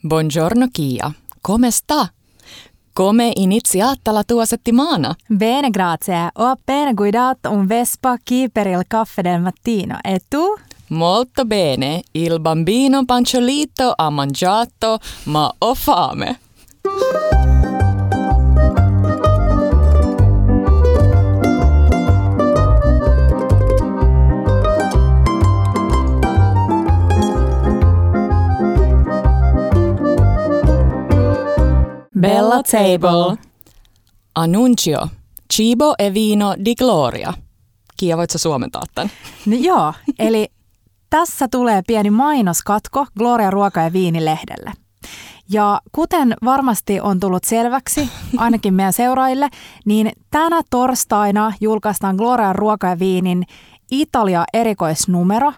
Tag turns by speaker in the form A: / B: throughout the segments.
A: Buongiorno Kia. Come sta? Come iniziata la tua settimana?
B: Bene, grazie. Ho appena guidato un Vespa chi per il caffè del mattino. E tu?
A: Molto bene. Il bambino panciolito ha mangiato, ma ho fame.
B: Bella table.
A: Annuncio. Cibo e vino di gloria. Kia, voit sä suomentaa tämän?
B: No joo, eli tässä tulee pieni mainoskatko Gloria ruoka- ja viinilehdelle. Ja kuten varmasti on tullut selväksi, ainakin meidän seuraajille, niin tänä torstaina julkaistaan Gloria ruoka- ja viinin Italia-erikoisnumero,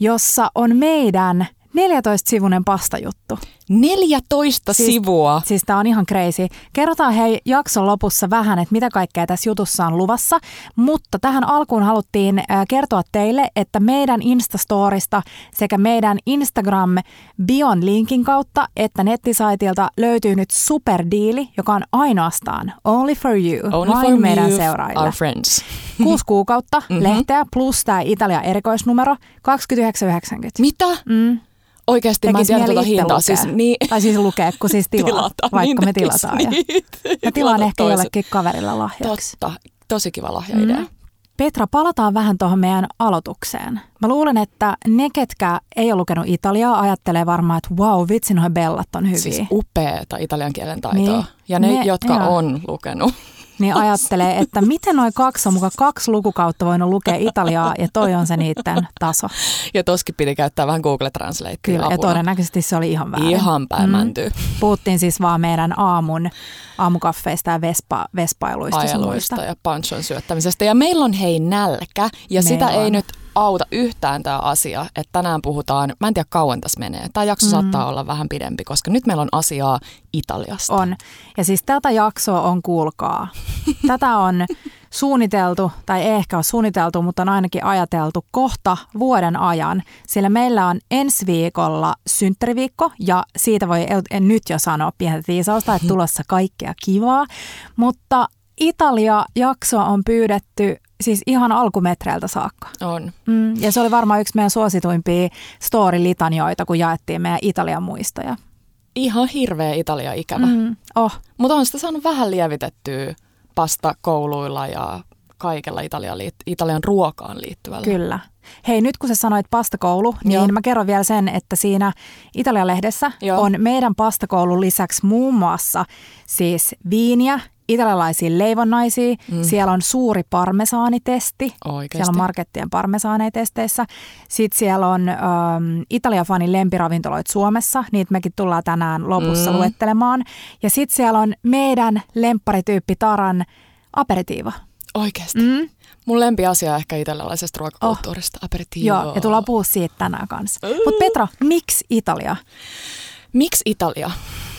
B: jossa on meidän 14-sivuinen pastajuttu.
A: 14
B: Siis-
A: sivua.
B: Siis tää on ihan crazy. Kerrotaan hei jakson lopussa vähän, että mitä kaikkea tässä jutussa on luvassa, mutta tähän alkuun haluttiin äh, kertoa teille, että meidän Instastorista sekä meidän Instagram Bion linkin kautta, että nettisaitilta löytyy nyt superdiili, joka on ainoastaan only for you,
A: Only
B: vain
A: for
B: meidän
A: you,
B: seuraajille.
A: our friends.
B: Kuusi kuukautta
A: Mhm.
B: lehteä plus tämä Italia erikoisnumero 29,90.
A: Mitä?
B: Mm.
A: Oikeasti mä en tiedä tuota hintaa.
B: lukea.
A: Siis, niin,
B: Tai siis lukea, kun siis tilaa,
A: tilata.
B: vaikka
A: niin
B: me tilataan. Ja.
A: niitä.
B: Mä tilaan ehkä
A: toiset.
B: jollekin kaverilla lahjaksi.
A: Totta. Tosi kiva lahjaidea.
B: Mm. Petra, palataan vähän tuohon meidän aloitukseen. Mä luulen, että ne, ketkä ei ole lukenut Italiaa, ajattelee varmaan, että wow, vitsi, noi bellat on hyviä.
A: Siis upeata italian kielen taitoa.
B: Niin.
A: Ja ne,
B: Ne-
A: jotka
B: joo.
A: on lukenut.
B: Niin ajattelee, että miten noin kaksi on mukaan kaksi lukukautta voinut lukea Italiaa ja toi on se niiden taso.
A: Ja toskin piti käyttää vähän Google Translatea
B: Kyllä, ja
A: apuna.
B: todennäköisesti se oli ihan väärin.
A: Ihan päin
B: Mm.
A: mäntyy.
B: Puhuttiin siis vaan meidän aamun, aamukaffeista ja vespa, vespailuista.
A: ajeluista ja panchon syöttämisestä. Ja meillä on hei nälkä ja sitä
B: Meillä
A: ei
B: on.
A: nyt auta yhtään tämä asia, että tänään puhutaan, mä en tiedä kauan tässä menee. Tämä jakso mm. saattaa olla vähän pidempi, koska nyt meillä on asiaa Italiasta.
B: On. Ja siis tätä jaksoa on, kuulkaa. Tätä on suunniteltu, tai ei ehkä ole suunniteltu, mutta on ainakin ajateltu kohta vuoden ajan. Sillä meillä on ensi viikolla synttäriviikko, ja siitä voi en nyt jo sanoa pientä viisausta, että tulossa kaikkea kivaa. Mutta Italia-jaksoa on pyydetty siis ihan alkumetreiltä saakka.
A: On.
B: Mm, ja se oli varmaan yksi meidän suosituimpia story-litanjoita, kun jaettiin meidän Italian muistoja.
A: Ihan hirveä Italia ikävä. Mm.
B: Mm, oh,
A: Mutta on sitä saanut vähän lievitettyä pasta kouluilla ja kaikella Italian, Italian ruokaan liittyvällä.
B: Kyllä. Hei, nyt kun sä sanoit pastakoulu, niin
A: Joo.
B: mä kerron vielä sen, että siinä Italian-lehdessä
A: Joo.
B: on meidän pastakoulun lisäksi muun muassa siis viiniä, italialaisia leivonnaisia, mm. siellä on suuri parmesaanitesti,
A: Oikeesti.
B: siellä on markettien parmesaanitesteissä. Sitten siellä on ähm, Italia-fanin lempiravintoloita Suomessa, niitä mekin tullaan tänään lopussa
A: Mm.
B: mm. luettelemaan. Ja sitten siellä on meidän lempparityyppi Taran aperitiiva.
A: Oikeasti.
B: Mm.
A: Mun lempiasia ehkä italialaisesta ruokakulttuurista, oh. aperitivo.
B: Joo, ja tullaan puhua siitä tänään kanssa. Mutta Petra, miksi Italia?
A: Miksi Italia?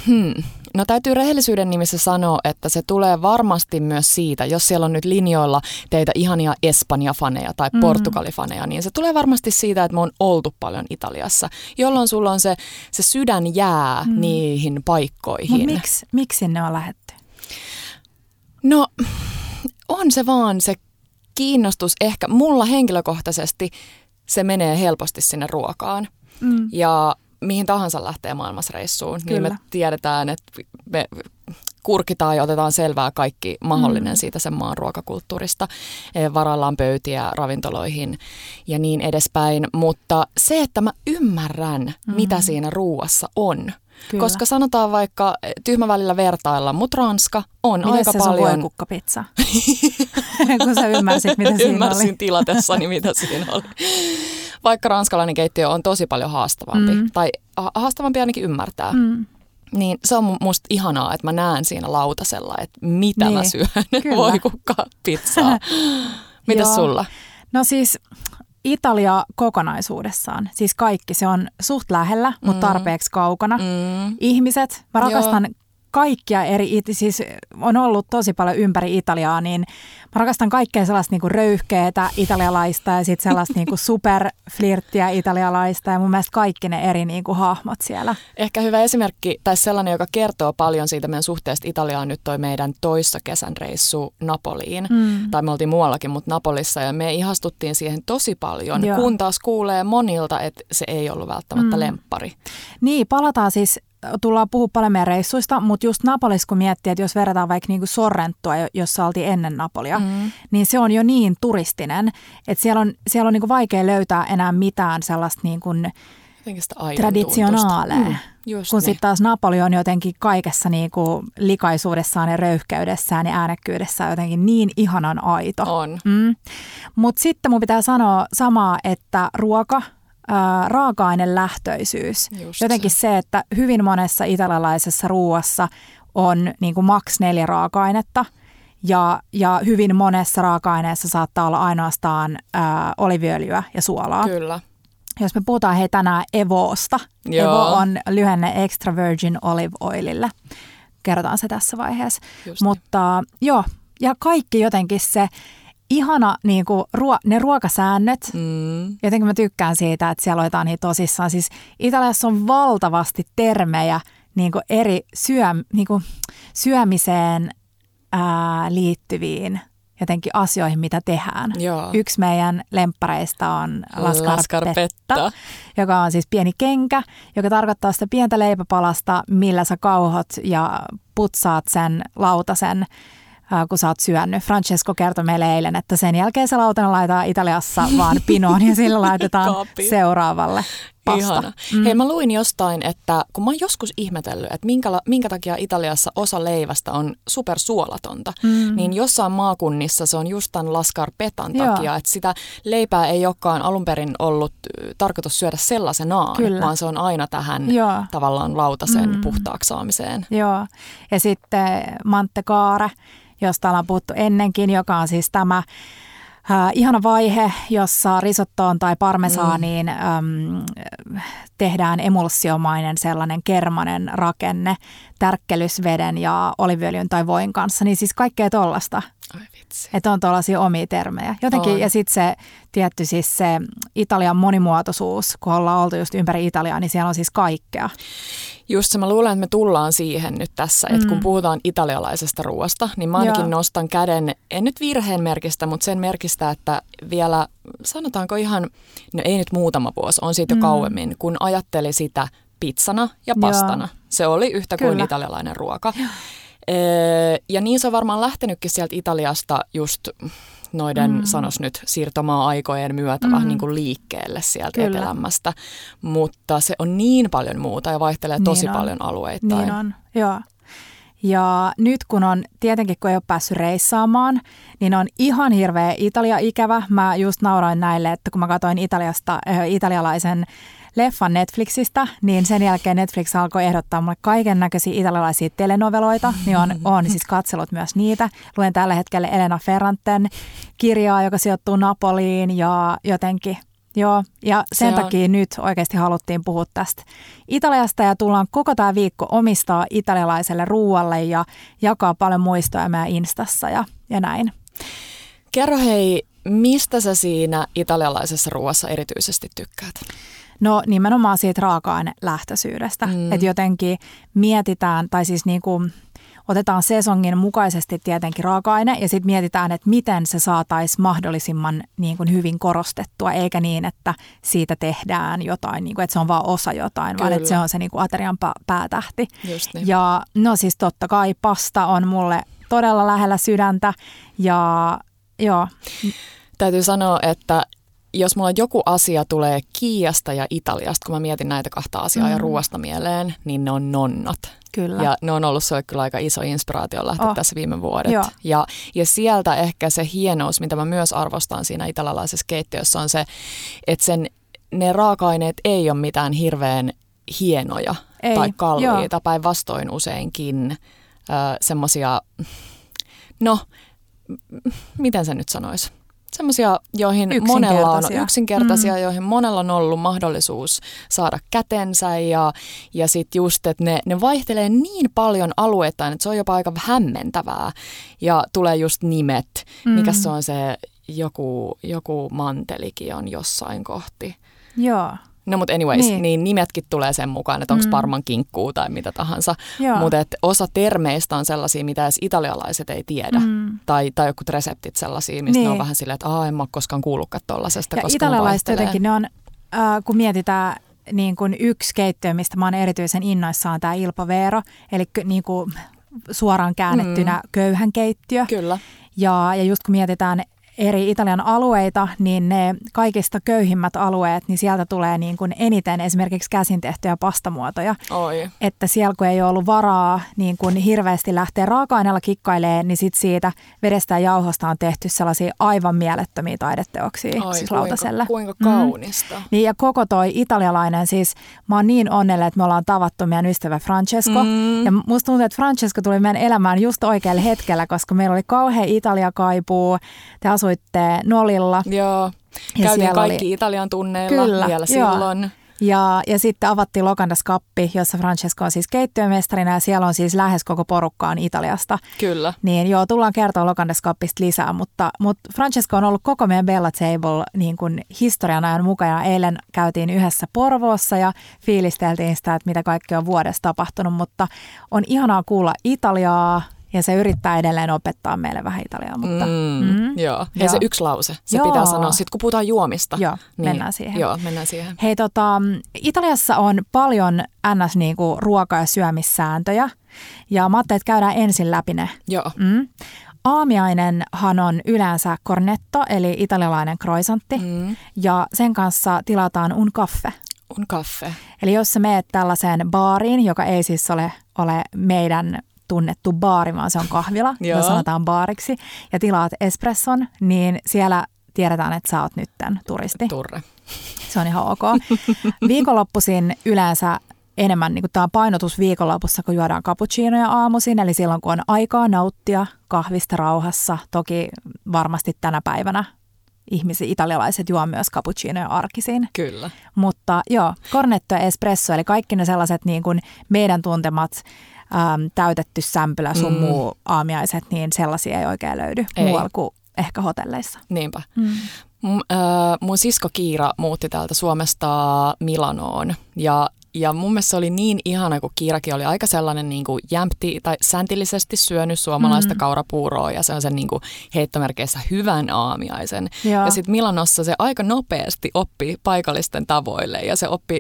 A: Hmm. No täytyy rehellisyyden nimissä sanoa, että se tulee varmasti myös siitä, jos siellä on nyt linjoilla teitä ihania Espanja-faneja tai
B: Mm.
A: Portugali-faneja, niin se tulee varmasti siitä, että me on oltu paljon Italiassa, jolloin sulla on se, se sydän jää mm. niihin paikkoihin.
B: Mutta miksi, miksi sinne on lähetty?
A: No on se vaan se kiinnostus ehkä, mulla henkilökohtaisesti se menee helposti sinne ruokaan.
B: Mm.
A: Ja mihin tahansa lähtee maailmasreissuun, niin me
B: Kyllä.
A: tiedetään, että me kurkitaan ja otetaan selvää kaikki mahdollinen
B: Mm.
A: siitä sen maan ruokakulttuurista. Eh, Varaillaan pöytiä ravintoloihin ja niin edespäin. Mutta se, että mä ymmärrän, mm. mitä siinä ruuassa on.
B: Kyllä.
A: Koska sanotaan vaikka, eh, tyhmä välillä vertailla, mutta Ranska on
B: Miten
A: aika
B: se
A: paljon...
B: voikukkapizza? kun sä ymmärsit, mitä siinä
A: Ymmärsin
B: oli.
A: tilatessani, mitä siinä oli. Vaikka ranskalainen keittiö on tosi paljon haastavampi,
B: Mm.
A: tai ha- haastavampi ainakin ymmärtää, mm. Niin se on mu- musta ihanaa, että mä näen siinä lautasella, että mitä niin. mä syön.
B: kyllä.
A: Voi kukka pizzaa. Mitäs
B: Joo.
A: sulla?
B: No siis Italia kokonaisuudessaan, siis kaikki, se on suht lähellä, mutta
A: Mm.
B: tarpeeksi kaukana.
A: Mm.
B: Ihmiset, mä rakastan kaikkia eri, siis on ollut tosi paljon ympäri Italiaa, niin Mä rakastan kaikkea sellaista niinku röyhkeetä italialaista ja sitten sellaista niinku superflirttiä italialaista ja mun mielestä kaikki ne eri niinku hahmot siellä.
A: Ehkä hyvä esimerkki tai sellainen, joka kertoo paljon siitä meidän suhteesta Italiaan nyt toi meidän toissa kesän reissu Napoliin. Mm. Tai me oltiin muuallakin, mutta Napolissa ja me ihastuttiin siihen tosi paljon, Joo. kun taas kuulee monilta, että se ei ollut välttämättä mm. lemppari.
B: Niin, palataan siis tullaan puhua paljon meidän reissuista, mutta just Napolis, kun miettii, että jos verrataan vaikka niinku Sorrentua, jossa oltiin ennen Napolia, mm. niin se on jo niin turistinen, että siellä on, siellä on niinku vaikea löytää enää mitään sellaista niinku traditionaalee. Mm, kun sitten taas Napoli on jotenkin kaikessa niinku likaisuudessaan ja röyhkeydessään ja äänekkyydessään jotenkin niin ihanan aito.
A: On.
B: Mm. Mutta sitten mun pitää sanoa samaa, että ruoka – raaka-ainelähtöisyys. Just Jotenkin se. se, että hyvin monessa italialaisessa ruuassa on niin kuin maks neljä raaka-ainetta ja, ja hyvin monessa raaka-aineessa saattaa olla ainoastaan ää, oliviöljyä ja suolaa.
A: Kyllä.
B: Jos me puhutaan hei tänään Evoosta, Joo. Evo on lyhenne Extra Virgin Olive Oilille. Kerrotaan se tässä vaiheessa. Just Mutta niin. joo, ja kaikki jotenkin se ihana niin kuin, ruo- ne ruokasäännöt. Mm. Jotenkin mä tykkään siitä, että siellä otetaan niitä tosissaan. Siis Italiassa on valtavasti termejä niin kuin eri syö, niin kuin syömiseen ää, liittyviin jotenkin asioihin, mitä tehdään.
A: Joo.
B: Yksi meidän lemppareista on lascarpetta, joka on siis pieni kenkä, joka tarkoittaa sitä pientä leipäpalasta, millä sä kauhot ja putsaat sen lautasen kun sä oot syönyt. Francesco kertoi meille eilen, että sen jälkeen se lautanen laitetaan Italiassa vaan pinoon ja sillä laitetaan seuraavalle pasta. Ihana.
A: Mm. Hei, mä luin jostain, että kun mä oon joskus ihmetellyt, että minkä, minkä takia Italiassa osa leivästä on supersuolatonta, mm. niin jossain maakunnissa se on just tämän lascarpetan takia, että sitä leipää ei olekaan alun perin ollut tarkoitus syödä sellaisenaan, Kyllä. vaan se on aina tähän Joo. tavallaan lautasen mm. puhtaaksi saamiseen.
B: Joo, ja sitten manttecaare, josta ollaan puhuttu ennenkin, joka on siis tämä Äh, ihana vaihe, jossa risottoon tai parmesaaniin mm. äm, tehdään emulsiomainen sellainen kermanen rakenne tärkkelysveden ja oliviöljyn tai voin kanssa. Niin siis kaikkea tollasta.
A: Ai vitsi.
B: Että on tuollaisia omia termejä. Jotenkin, on. ja sitten se tietty siis se Italian monimuotoisuus, kun ollaan oltu just ympäri Italiaa, niin siellä on siis kaikkea.
A: Just se, mä luulen, että me tullaan siihen nyt tässä, että mm. kun puhutaan italialaisesta ruoasta, niin mä ainakin Joo. nostan käden, en nyt virheen merkistä, mutta sen merkistä, että vielä sanotaanko ihan, no ei nyt muutama vuosi, on siitä jo mm. kauemmin, kun ajatteli sitä pizzana ja pastana. Joo. Se oli yhtä Kyllä. kuin italialainen ruoka. Joo. Ja niin se on varmaan lähtenytkin sieltä Italiasta just noiden, mm. sanos nyt, siirtomaa-aikojen myötä mm. vähän niin kuin liikkeelle sieltä Kyllä. etelämästä. Mutta se on niin paljon muuta ja vaihtelee niin tosi on. paljon alueittain.
B: Niin on, joo. Ja nyt kun on, tietenkin kun ei ole päässyt reissaamaan, niin on ihan hirveä Italia-ikävä. Mä just nauroin näille, että kun mä katsoin Italiasta, äh, italialaisen leffan Netflixistä, niin sen jälkeen Netflix alkoi ehdottaa mulle kaiken näköisiä italialaisia telenoveloita, niin on, on siis katsellut myös niitä. Luen tällä hetkellä Elena Ferranten kirjaa, joka sijoittuu Napoliin ja jotenkin Joo, ja sen se takia on. nyt oikeasti haluttiin puhua tästä Italiasta ja tullaan koko tämä viikko omistaa italialaiselle ruualle ja jakaa paljon muistoja meidän Instassa ja, ja näin.
A: Kerro hei, mistä sä siinä italialaisessa ruuassa erityisesti tykkäät?
B: No nimenomaan siitä raaka-ainelähtöisyydestä, mm. että jotenkin mietitään, tai siis niin kuin otetaan sesongin mukaisesti tietenkin raaka-aine ja sitten mietitään, että miten se saataisiin mahdollisimman niin kuin hyvin korostettua, eikä niin, että siitä tehdään jotain, niin kuin, että se on vain osa jotain, Kyllä. vaan että se on se niin kuin aterian päätähti.
A: niin.
B: Ja no siis totta kai pasta on mulle todella lähellä sydäntä ja joo.
A: Täytyy sanoa, että jos mulla joku asia tulee Kiiasta ja Italiasta, kun mä mietin näitä kahta asiaa mm. ja ruoasta mieleen, niin ne on nonnat.
B: Kyllä.
A: Ja ne on ollut sulle kyllä aika iso inspiraatio lähteä oh. tässä viime vuodet. Ja, ja sieltä ehkä se hienous, mitä mä myös arvostan siinä italialaisessa keittiössä, on se, että sen, ne raaka-aineet ei ole mitään hirveän hienoja ei. tai kalliita, päinvastoin useinkin äh, semmoisia, no, miten se nyt sanoisi? Semmoisia, joihin monella on yksinkertaisia, mm. joihin monella on ollut mahdollisuus saada kätensä ja, ja sitten just, että ne, ne vaihtelee niin paljon alueittain, että se on jopa aika hämmentävää ja tulee just nimet, mm. mikä se on se joku, joku mantelikin on jossain kohti.
B: Joo.
A: No mutta anyways, niin. niin nimetkin tulee sen mukaan, että onko mm. parman kinkkuu tai mitä tahansa. Mutta osa termeistä on sellaisia, mitä edes italialaiset ei tiedä. Mm. Tai, tai joku reseptit sellaisia, mistä niin. ne on niin. vähän silleen, että en mä ole koskaan kuullutkaan tollasesta, ja koska italialaiset
B: jotenkin, ne on, äh, kun mietitään niin kuin yksi keittiö, mistä mä oon erityisen innoissaan, tämä Ilpaveero, eli niin kuin suoraan käännettynä mm. köyhän keittiö.
A: Kyllä.
B: Ja, ja just kun mietitään eri Italian alueita, niin ne kaikista köyhimmät alueet, niin sieltä tulee niin kuin eniten esimerkiksi käsin tehtyjä pastamuotoja.
A: Oi.
B: Että siellä kun ei ollut varaa niin kuin hirveästi lähteä raaka-aineella kikkailemaan, niin sit siitä vedestä ja jauhosta on tehty sellaisia aivan mielettömiä taideteoksia
A: Oi,
B: siis
A: kuinka,
B: lautaselle.
A: Kuinka kaunista. Mm.
B: Niin ja koko toi italialainen, siis mä oon niin onnellinen, että me ollaan tavattu meidän ystävä Francesco. Mm. Ja musta tuntuu, että Francesco tuli meidän elämään just oikealla hetkellä, koska meillä oli kauhean Italia-kaipuu. Te asuitte Nolilla.
A: Joo. Ja Käytiin kaikki oli... Italian tunneilla Kyllä, vielä joo. silloin.
B: Ja, ja sitten avattiin Lokandas Kappi, jossa Francesco on siis keittiömestarina ja siellä on siis lähes koko porukkaan Italiasta.
A: Kyllä.
B: Niin joo, tullaan kertoa Lokandas Kappista lisää, mutta, mutta Francesco on ollut koko meidän Bella Table niin kuin historian ajan mukana. Eilen käytiin yhdessä Porvoossa ja fiilisteltiin sitä, että mitä kaikkea on vuodessa tapahtunut, mutta on ihanaa kuulla Italiaa, ja se yrittää edelleen opettaa meille vähän italiaa, mutta... Mm,
A: mm, joo, ja joo. se yksi lause, se joo. pitää sanoa. Sitten kun puhutaan juomista.
B: Joo, niin, mennään siihen.
A: Joo, mennään siihen.
B: Hei, tota, Italiassa on paljon ns. Niinku ruoka- ja syömissääntöjä. Ja mä ajattelin, että käydään ensin läpi ne.
A: Joo.
B: Mm. Aamiainenhan on yleensä cornetto, eli italialainen croissantti. Mm. Ja sen kanssa tilataan un caffè.
A: Un caffè.
B: Eli jos sä meet tällaiseen baariin, joka ei siis ole, ole meidän tunnettu baari, vaan se on kahvila, jota sanotaan baariksi, ja tilaat espresson, niin siellä tiedetään, että sä oot nytten turisti.
A: Turre.
B: Se on ihan ok. Viikonloppuisin yleensä enemmän niin tämä painotus viikonlopussa, kun juodaan cappuccinoja aamuisin, eli silloin kun on aikaa nauttia kahvista rauhassa. Toki varmasti tänä päivänä ihmiset, italialaiset juo myös cappuccinoja arkisin.
A: Kyllä.
B: Mutta joo, cornetto ja espresso, eli kaikki ne sellaiset niin kuin meidän tuntemat äm, täytetty sämpylä, sun mm. muu aamiaiset, niin sellaisia ei oikein löydy ei. muualla kuin ehkä hotelleissa.
A: Niinpä. Mm. M- äh, mun sisko Kiira muutti täältä Suomesta Milanoon ja ja mun mielestä se oli niin ihana, kun Kiirakin oli aika sellainen niin kuin jämpti tai säntillisesti syönyt suomalaista mm. kaurapuuroa ja se on sen niin kuin heittomerkeissä hyvän aamiaisen. Ja, ja sitten Milanossa se aika nopeasti oppi paikallisten tavoille ja se oppi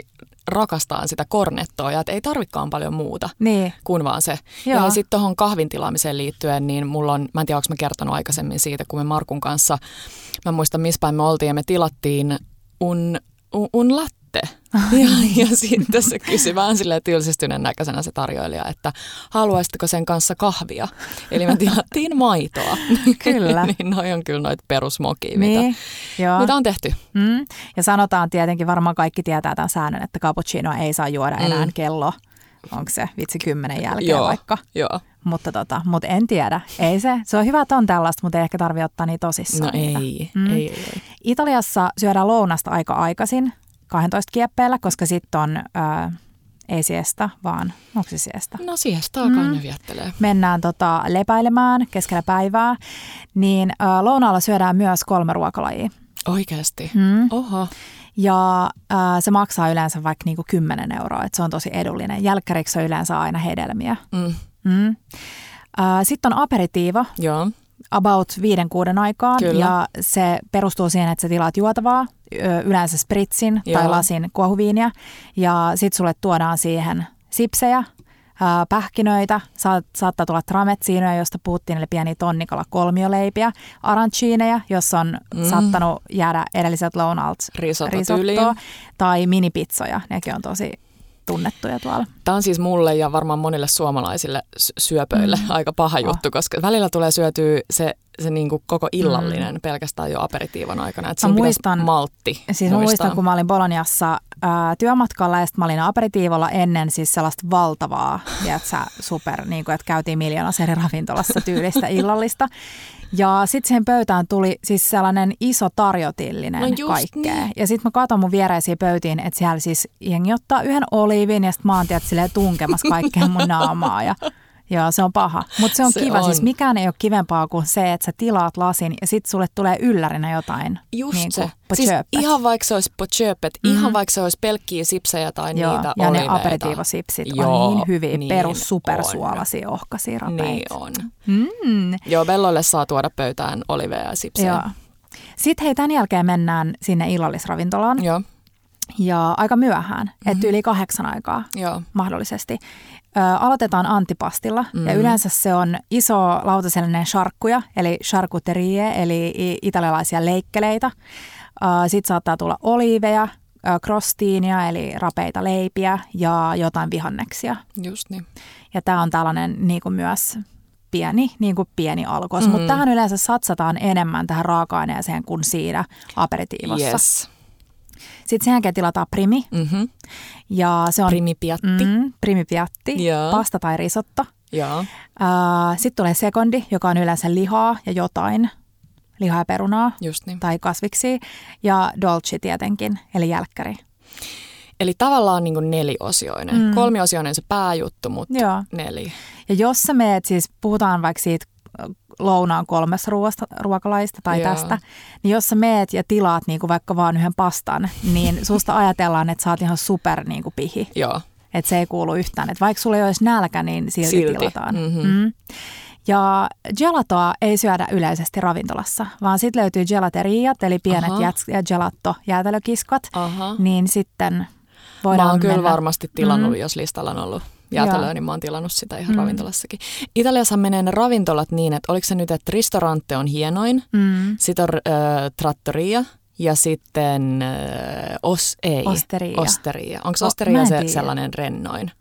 A: rakastaa sitä kornettoa ja että ei tarvikaan paljon muuta
B: niin.
A: kuin vaan se. Joo. Ja sitten tuohon kahvin tilaamiseen liittyen, niin mulla on, mä en tiedä, onko mä kertonut aikaisemmin siitä, kun me Markun kanssa, mä muistan missä päin me oltiin ja me tilattiin un, un, un latte sitten. Ja, ja sitten se kysyi vähän silleen tylsistyneen näköisenä se tarjoilija, että haluaisitteko sen kanssa kahvia? Eli me tilattiin maitoa.
B: Kyllä.
A: niin noi on kyllä noita perusmokia, niin, mitä, joo. mitä on tehty.
B: Mm. Ja sanotaan tietenkin, varmaan kaikki tietää tämän säännön, että cappuccinoa ei saa juoda enää mm. kello onko se vitsi kymmenen jälkeen
A: joo,
B: vaikka.
A: Joo.
B: Mutta, tota, mutta en tiedä. Ei se. Se on hyvä, että on tällaista, mutta ei ehkä tarvitse ottaa niitä tosissaan.
A: No ei, mm. ei, ei, ei.
B: Italiassa syödään lounasta aika aikaisin. 12 kieppeillä, koska sitten on... Ää, ei siesta, vaan onko se siesta?
A: No siestaa mm. kai ne viettelee.
B: Mennään tota, lepäilemään keskellä päivää, niin ä, lounaalla syödään myös kolme ruokalajia.
A: Oikeasti?
B: Mm.
A: Oho.
B: Ja ä, se maksaa yleensä vaikka niinku 10 euroa, että se on tosi edullinen. Jälkkäriksi on yleensä aina hedelmiä.
A: Mm.
B: Mm. Sitten on aperitiivo.
A: Joo
B: about viiden kuuden aikaan Kyllä. ja se perustuu siihen, että sä tilaat juotavaa, yleensä spritsin Joo. tai lasin kuohuviinia ja sit sulle tuodaan siihen sipsejä, pähkinöitä, saat, saattaa tulla trametsiinoja, josta puhuttiin, eli pieniä tonnikala kolmioleipiä, aranciineja, jos on mm. saattanut jäädä edelliset lounalta risottoa, tai minipizzoja, nekin on tosi tunnettuja tuolla.
A: Tämä on siis mulle ja varmaan monille suomalaisille syöpöille mm. aika paha juttu, oh. koska välillä tulee syötyä se se niin kuin koko illallinen mm. pelkästään jo aperitiivon aikana. Että
B: mä
A: muistan, maltti
B: Siis mä muistan, kun mä olin Boloniassa ää, työmatkalla ja sitten mä olin aperitiivolla ennen siis sellaista valtavaa, tiedätkö, super, niin kuin, että käytiin miljoonassa eri ravintolassa tyylistä illallista. Ja sitten siihen pöytään tuli siis sellainen iso tarjotillinen no kaikkea. Niin. Ja sitten mä katson mun viereisiä pöytiin, että siellä siis jengi ottaa yhden oliivin ja sitten mä oon tiedät, tunkemassa kaikkea mun naamaa. Ja Joo, se on paha. Mutta se on se kiva. Siis on. Siis mikään ei ole kivempaa kuin se, että sä tilaat lasin ja sitten sulle tulee yllärinä jotain.
A: Just niin se. Siis ihan vaikka se olisi pochöpet, mm-hmm. ihan vaikka se olisi pelkkiä sipsejä tai Joo, niitä
B: Ja oliveita. ne aperitiivosipsit Joo, on niin hyviä, niin perus supersuolaisia, ohkaisia rapeita.
A: Niin on. Mm. Joo, Belloille saa tuoda pöytään oliveja ja sipsejä. Joo.
B: Sitten hei, tämän jälkeen mennään sinne illallisravintolaan.
A: Joo.
B: Ja aika myöhään, mm-hmm. että yli kahdeksan aikaa Joo. mahdollisesti. Ö, aloitetaan antipastilla mm-hmm. ja yleensä se on iso lautasellinen sharkkuja, eli charcuterie, eli italialaisia leikkeleitä. Sitten saattaa tulla oliiveja, krostiinia, eli rapeita leipiä ja jotain vihanneksia.
A: Just niin.
B: Ja tämä on tällainen niin kuin myös pieni, niin kuin pieni alkos, mm-hmm. mutta tähän yleensä satsataan enemmän tähän raaka-aineeseen kuin siinä aperitiivossa. Yes. Sitten sen jälkeen tilataan primi. Mm-hmm.
A: Ja se on, primi piatti. Mm,
B: primi piatti, Joo. pasta tai risotto. Joo. Sitten tulee sekondi, joka on yleensä lihaa ja jotain. Lihaa ja perunaa
A: Just niin.
B: tai kasviksi. Ja dolce tietenkin, eli jälkkäri.
A: Eli tavallaan niin neliosioinen. Mm. Kolmiosioinen se pääjuttu, mutta Joo. neli.
B: Ja jos sä meet, siis puhutaan vaikka siitä lounaan kolmessa ruoasta, ruokalaista tai Joo. tästä, niin jos sä meet ja tilaat niin kuin vaikka vaan yhden pastan, niin susta ajatellaan, että sä oot ihan super niin kuin pihi.
A: Joo.
B: Että se ei kuulu yhtään. Että vaikka sulla ei olisi nälkä, niin silti, silti. tilataan. Mm-hmm. Mm. Ja gelatoa ei syödä yleisesti ravintolassa, vaan sitten löytyy gelateriat, eli pienet jät- ja gelato jäätelökiskot, Aha. niin sitten voidaan
A: Mä oon kyllä
B: mennä.
A: varmasti tilannut, mm. jos listalla on ollut jäätelöä, niin mä oon tilannut sitä ihan mm. ravintolassakin. Italiassa menee ne ravintolat niin, että oliko se nyt, että ristorante on hienoin, mm. sitten on äh, trattoria ja sitten äh, os, ei,
B: osteria.
A: osteria. Onko osteria se sellainen rennoin?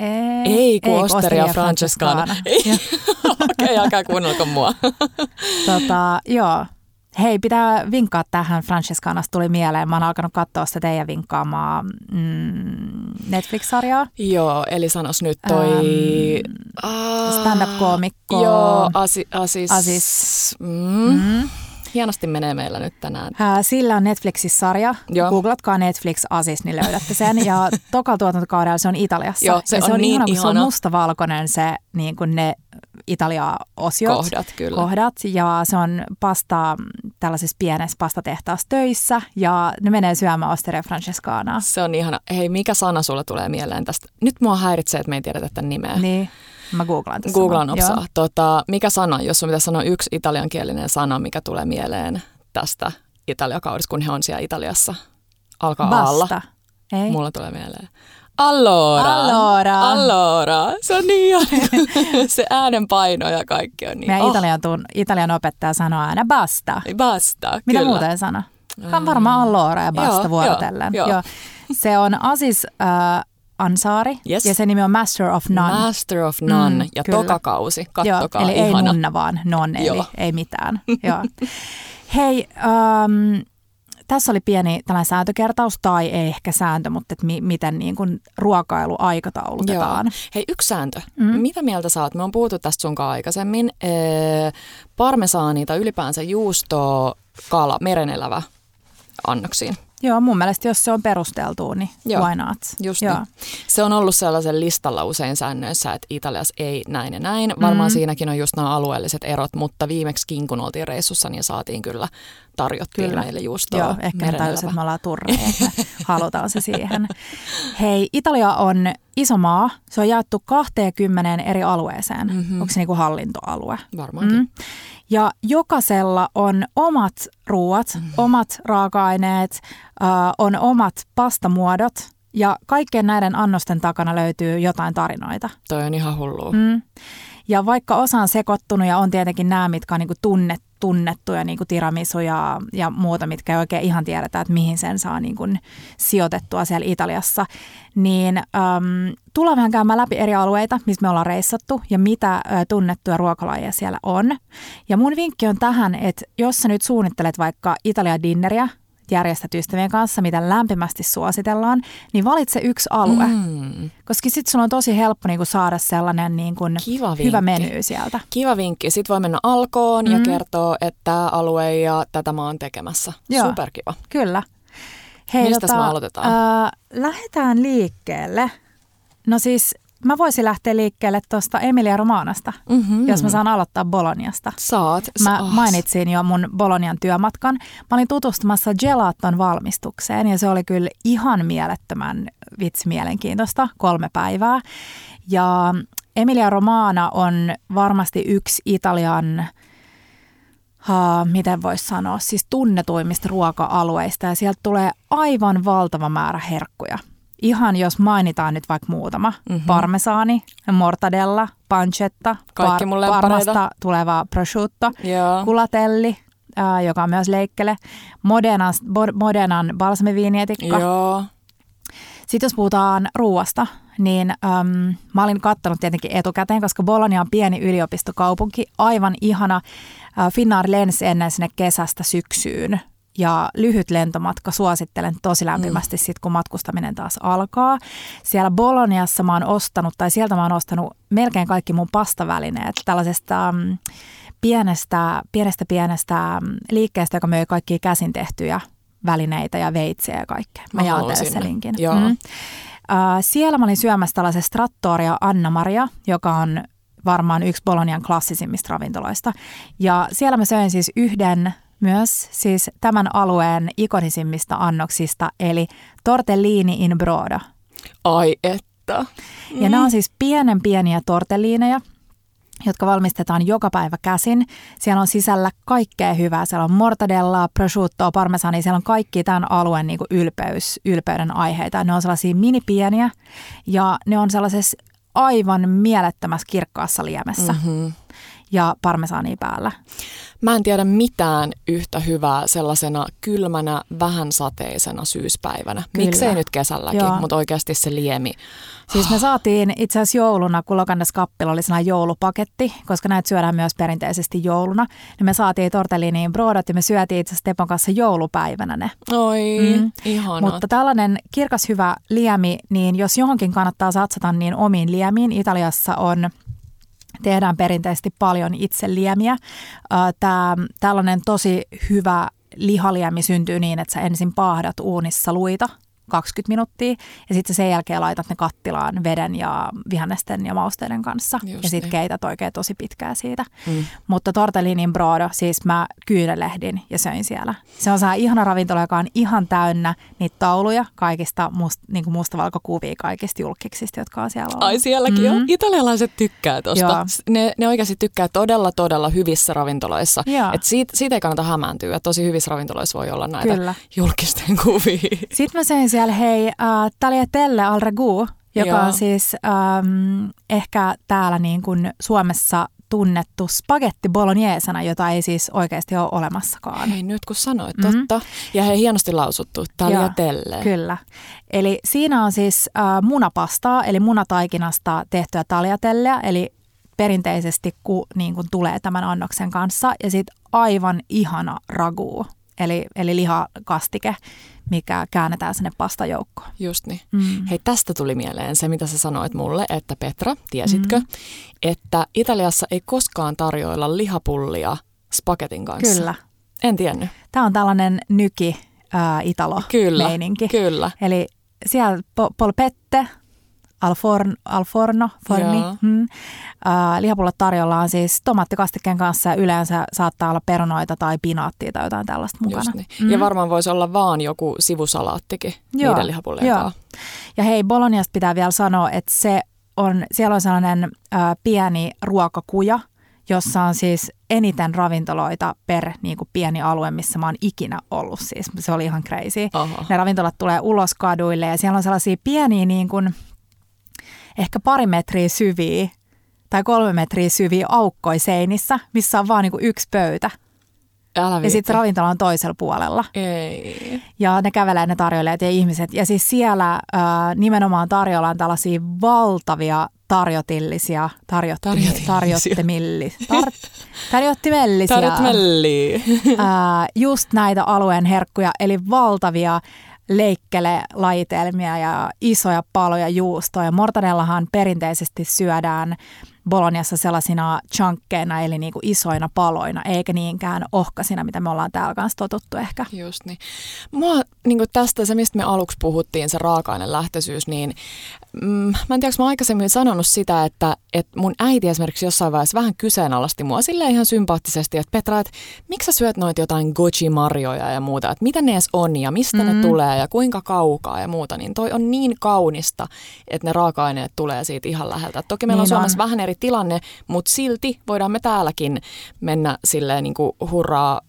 B: Ei,
A: ei kun ei, Osteria Francescana. Okei, okay, älkää kuunnelko mua.
B: tota, joo, Hei, pitää vinkkaa tähän. Francescanasta tuli mieleen. Mä oon alkanut katsoa sitä teidän vinkkaamaa mm, Netflix-sarjaa.
A: Joo, eli sanos nyt toi...
B: Ähm, stand-up-koomikko.
A: Joo, Asi, Asis. Asis. Mm. Mm. Hienosti menee meillä nyt tänään.
B: Sillä on Netflixissä sarja. Joo. Googlatkaa Netflix Asis, niin löydätte sen. Ja tokalla tuotantokaudella se on Italiassa.
A: Joo, se,
B: ja
A: on, se on niin ihana,
B: kun se on mustavalkoinen se niin kuin ne Italia-osiot.
A: Kohdat, kyllä.
B: Kohdat, ja se on pasta tällaisessa pienessä pastatehtaassa töissä, ja ne menee syömään Osteria Francescanaa.
A: Se on ihana. Hei, mikä sana sulla tulee mieleen tästä? Nyt mua häiritsee, että me ei tiedetä tämän nimeä.
B: Niin. Mä googlaan tässä.
A: Googlaan opsaa. Tota, mikä sana, jos sun pitäisi sanoa yksi italiankielinen sana, mikä tulee mieleen tästä Italiakaudesta, kun he on siellä Italiassa? Alkaa
B: Basta.
A: alla.
B: Ei.
A: Mulla tulee mieleen. Allora.
B: Allora.
A: Allora. Se on niin se äänen paino ja kaikki on niin.
B: Meidän oh. italian, tuun, italian opettaja sanoo aina basta.
A: Basta,
B: Mitä kyllä. muuta ei sano? Mm. Varmaan allora ja basta joo, vuorotellen. Joo, joo. Se on Asis äh, Ansaari yes. ja se nimi on Master of None.
A: Master of None mm, ja kyllä. tokakausi, kattokaa
B: Joo, eli
A: ihana.
B: ei nunna vaan non, eli Joo. ei mitään. Joo. Hei, um, tässä oli pieni tällainen sääntökertaus, tai ei ehkä sääntö, mutta että mi- miten niin kuin ruokailu aikataulutetaan. Joo.
A: Hei, yksi sääntö. Mm. Mitä mieltä saat? Me on puhuttu tästä sunkaan aikaisemmin. Ee, parmesaani tai ylipäänsä juusto, kala, merenelävä annoksiin.
B: Joo, mun mielestä jos se on perusteltu, niin Joo, why not?
A: Just Joo. Niin. Se on ollut sellaisen listalla usein säännöissä, että Italiassa ei näin ja näin. Varmaan mm. siinäkin on just nämä alueelliset erot, mutta viimeksi kun oltiin reissussa, niin saatiin kyllä tarjottiin kyllä. meille juustoa.
B: Joo, ehkä täysin, että me ollaan turreja, että halutaan se siihen. Hei, Italia on iso maa. Se on jaettu 20 eri alueeseen. Mm-hmm. Onko se niin kuin hallintoalue?
A: Varmaankin. Mm.
B: Ja jokaisella on omat ruuat, mm-hmm. omat raaka-aineet, äh, on omat pastamuodot Ja kaikkien näiden annosten takana löytyy jotain tarinoita.
A: Toi on ihan hullua.
B: Mm. Ja vaikka osa on sekoittunut ja on tietenkin nämä, mitkä on niin tunnet, tunnettuja, niin kuin tiramisu ja, ja muuta, mitkä ei oikein ihan tiedetä, että mihin sen saa niin kuin sijoitettua siellä Italiassa, niin äm, tullaan vähän käymään läpi eri alueita, missä me ollaan reissattu ja mitä ä, tunnettuja ruokalajeja siellä on. Ja mun vinkki on tähän, että jos sä nyt suunnittelet vaikka Italia dinneriä, järjestät ystävien kanssa, mitä lämpimästi suositellaan, niin valitse yksi alue. Mm. Koska sitten sulla on tosi helppo niinku saada sellainen niinku Kiva hyvä meny sieltä.
A: Kiva vinkki. Sitten voi mennä alkoon mm. ja kertoa, että tämä alue ja tätä mä oon tekemässä. Joo. Superkiva.
B: Kyllä.
A: Hei, Mistä tota, me aloitetaan?
B: Äh, lähdetään liikkeelle. No siis Mä voisin lähteä liikkeelle tuosta Emilia Romanasta, mm-hmm. jos mä saan aloittaa Boloniasta.
A: Saat.
B: Mä oh. mainitsin jo mun Bolonian työmatkan. Mä olin tutustumassa gelaton valmistukseen ja se oli kyllä ihan mielettömän vitsi mielenkiintoista, kolme päivää. Ja Emilia Romana on varmasti yksi Italian Uh, miten voisi sanoa, siis tunnetuimmista ruoka-alueista ja sieltä tulee aivan valtava määrä herkkuja ihan jos mainitaan nyt vaikka muutama, mm-hmm. parmesaani, mortadella, pancetta,
A: Kaikki par- parmasta
B: tuleva prosciutto, Joo. kulatelli, ää, joka on myös leikkele, Modenan, Modenan balsamiviinietikka.
A: Joo.
B: Sitten jos puhutaan ruuasta, niin äm, mä olin katsonut tietenkin etukäteen, koska Bologna on pieni yliopistokaupunki, aivan ihana. Äh, Finnair lensi ennen sinne kesästä syksyyn ja lyhyt lentomatka suosittelen tosi lämpimästi mm. sit, kun matkustaminen taas alkaa. Siellä Boloniassa mä oon ostanut, tai sieltä mä oon ostanut melkein kaikki mun pastavälineet tällaisesta um, pienestä, pienestä pienestä mm, liikkeestä, joka myy kaikkia käsin tehtyjä välineitä ja veitsejä ja kaikkea. Mä, mä jaan teille sen linkin.
A: Joo. Mm. Uh,
B: siellä mä olin syömässä tällaisen Trattoria Anna-Maria, joka on varmaan yksi Bolonian klassisimmista ravintoloista. Ja siellä mä söin siis yhden myös siis tämän alueen ikonisimmista annoksista, eli tortellini in broda.
A: Ai että.
B: Mm. Ja nämä on siis pienen pieniä tortelliineja, jotka valmistetaan joka päivä käsin. Siellä on sisällä kaikkea hyvää. Siellä on mortadella, prosciuttoa, parmesani. Siellä on kaikki tämän alueen niin ylpeys, ylpeyden aiheita. Ne on sellaisia minipieniä ja ne on sellaisessa aivan mielettömässä kirkkaassa liemessä. Mm-hmm ja parmesaania päällä.
A: Mä en tiedä mitään yhtä hyvää sellaisena kylmänä, vähän sateisena syyspäivänä. Kyllä. Miksei nyt kesälläkin, Joo. mutta oikeasti se liemi.
B: Siis me saatiin itse asiassa jouluna, kun Lokandes Kappila oli sellainen joulupaketti, koska näitä syödään myös perinteisesti jouluna. Niin me saatiin tortelliniin brodat ja me syötiin itse asiassa Tepon kanssa joulupäivänä ne.
A: Oi, mm. ihanat.
B: Mutta tällainen kirkas hyvä liemi, niin jos johonkin kannattaa satsata, niin omiin liemiin. Italiassa on tehdään perinteisesti paljon itse liemiä. Tää, tällainen tosi hyvä lihaliemi syntyy niin, että sä ensin paahdat uunissa luita 20 minuuttia ja sitten sen jälkeen laitat ne kattilaan veden ja vihannesten ja mausteiden kanssa Just ja sitten niin. keität oikein tosi pitkää siitä. Mm. Mutta tortellinin brodo, siis mä kyynelehdin ja söin siellä. Se on saa ihana ravintola, joka on ihan täynnä niitä tauluja kaikista must, niin kuin mustavalkokuvia kaikista julkiksista, jotka on siellä ollut.
A: Ai sielläkin mm. on. Italialaiset tykkää tosta. Ne, ne oikeasti tykkää todella, todella hyvissä ravintoloissa. Et siitä, siitä ei kannata hämääntyä. Tosi hyvissä ravintoloissa voi olla näitä Kyllä. julkisten kuvia.
B: Sitten mä söin siellä hei uh, tagliatelle al ragu, joka Joo. on siis um, ehkä täällä niin kuin Suomessa tunnettu spagetti bolognesena, jota ei siis oikeasti ole olemassakaan.
A: Hei, nyt kun sanoit, mm-hmm. totta. Ja hei, hienosti lausuttu, tagliatelle.
B: Kyllä. Eli siinä on siis uh, munapastaa, eli munataikinasta tehtyä tagliatelleä, eli perinteisesti ku, niin kuin tulee tämän annoksen kanssa. Ja sitten aivan ihana ragu, eli, eli lihakastike, mikä käännetään sinne pastajoukkoon.
A: Just niin. Mm. Hei, tästä tuli mieleen se, mitä sä sanoit mulle, että Petra, tiesitkö, mm. että Italiassa ei koskaan tarjoilla lihapullia spagetin kanssa?
B: Kyllä.
A: En tiennyt.
B: Tämä on tällainen nyki äh.
A: Kyllä, kyllä.
B: Eli siellä polpette, Alforn, Alforno, Forni. Hmm. Uh, lihapullat tarjolla on siis tomaattikastikkeen kanssa ja yleensä saattaa olla perunoita tai pinaattia tai jotain tällaista mukana.
A: niin. mm. Ja varmaan voisi olla vaan joku sivusalaattikin Joo. niiden lihapullien Joo.
B: Ja hei, Boloniasta pitää vielä sanoa, että se on, siellä on sellainen uh, pieni ruokakuja, jossa on siis eniten ravintoloita per niin kuin pieni alue, missä mä oon ikinä ollut. Siis se oli ihan crazy.
A: Oho.
B: Ne ravintolat tulee ulos kaduille ja siellä on sellaisia pieniä niin kuin, ehkä pari metriä syviä tai kolme metriä syviä aukkoja seinissä, missä on vaan niin kuin yksi pöytä.
A: Älä
B: Ja sitten ravintola on toisella puolella.
A: Ei.
B: Ja ne kävelee ne tarjoilijat ja ihmiset. Ja siis siellä ää, nimenomaan tarjolla on tällaisia valtavia tarjotillisia, tarjottimi, tarjottimilli, tar, tarjottimellisia,
A: Tarjot melliä.
B: ää, just näitä alueen herkkuja, eli valtavia leikkele-lajitelmia ja isoja paloja juustoa. Ja mortadellahan perinteisesti syödään Boloniassa sellaisina chunkkeina, eli niinku isoina paloina, eikä niinkään ohkasina, mitä me ollaan täällä kanssa totuttu ehkä.
A: Just niin. Mua niin tästä se, mistä me aluksi puhuttiin, se raaka lähtöisyys, niin mm, mä en tiedä, mä aikaisemmin sanonut sitä, että, että mun äiti esimerkiksi jossain vaiheessa vähän kyseenalaisti mua silleen ihan sympaattisesti, että Petra, että miksi sä syöt noita jotain goji-marjoja ja muuta, että mitä ne edes on ja mistä mm-hmm. ne tulee ja kuinka kaukaa ja muuta, niin toi on niin kaunista, että ne raaka-aineet tulee siitä ihan läheltä. Toki meillä
B: Niin
A: on Suomessa
B: on.
A: vähän eri tilanne, mutta silti voidaan me täälläkin mennä silleen niin kuin hurraa,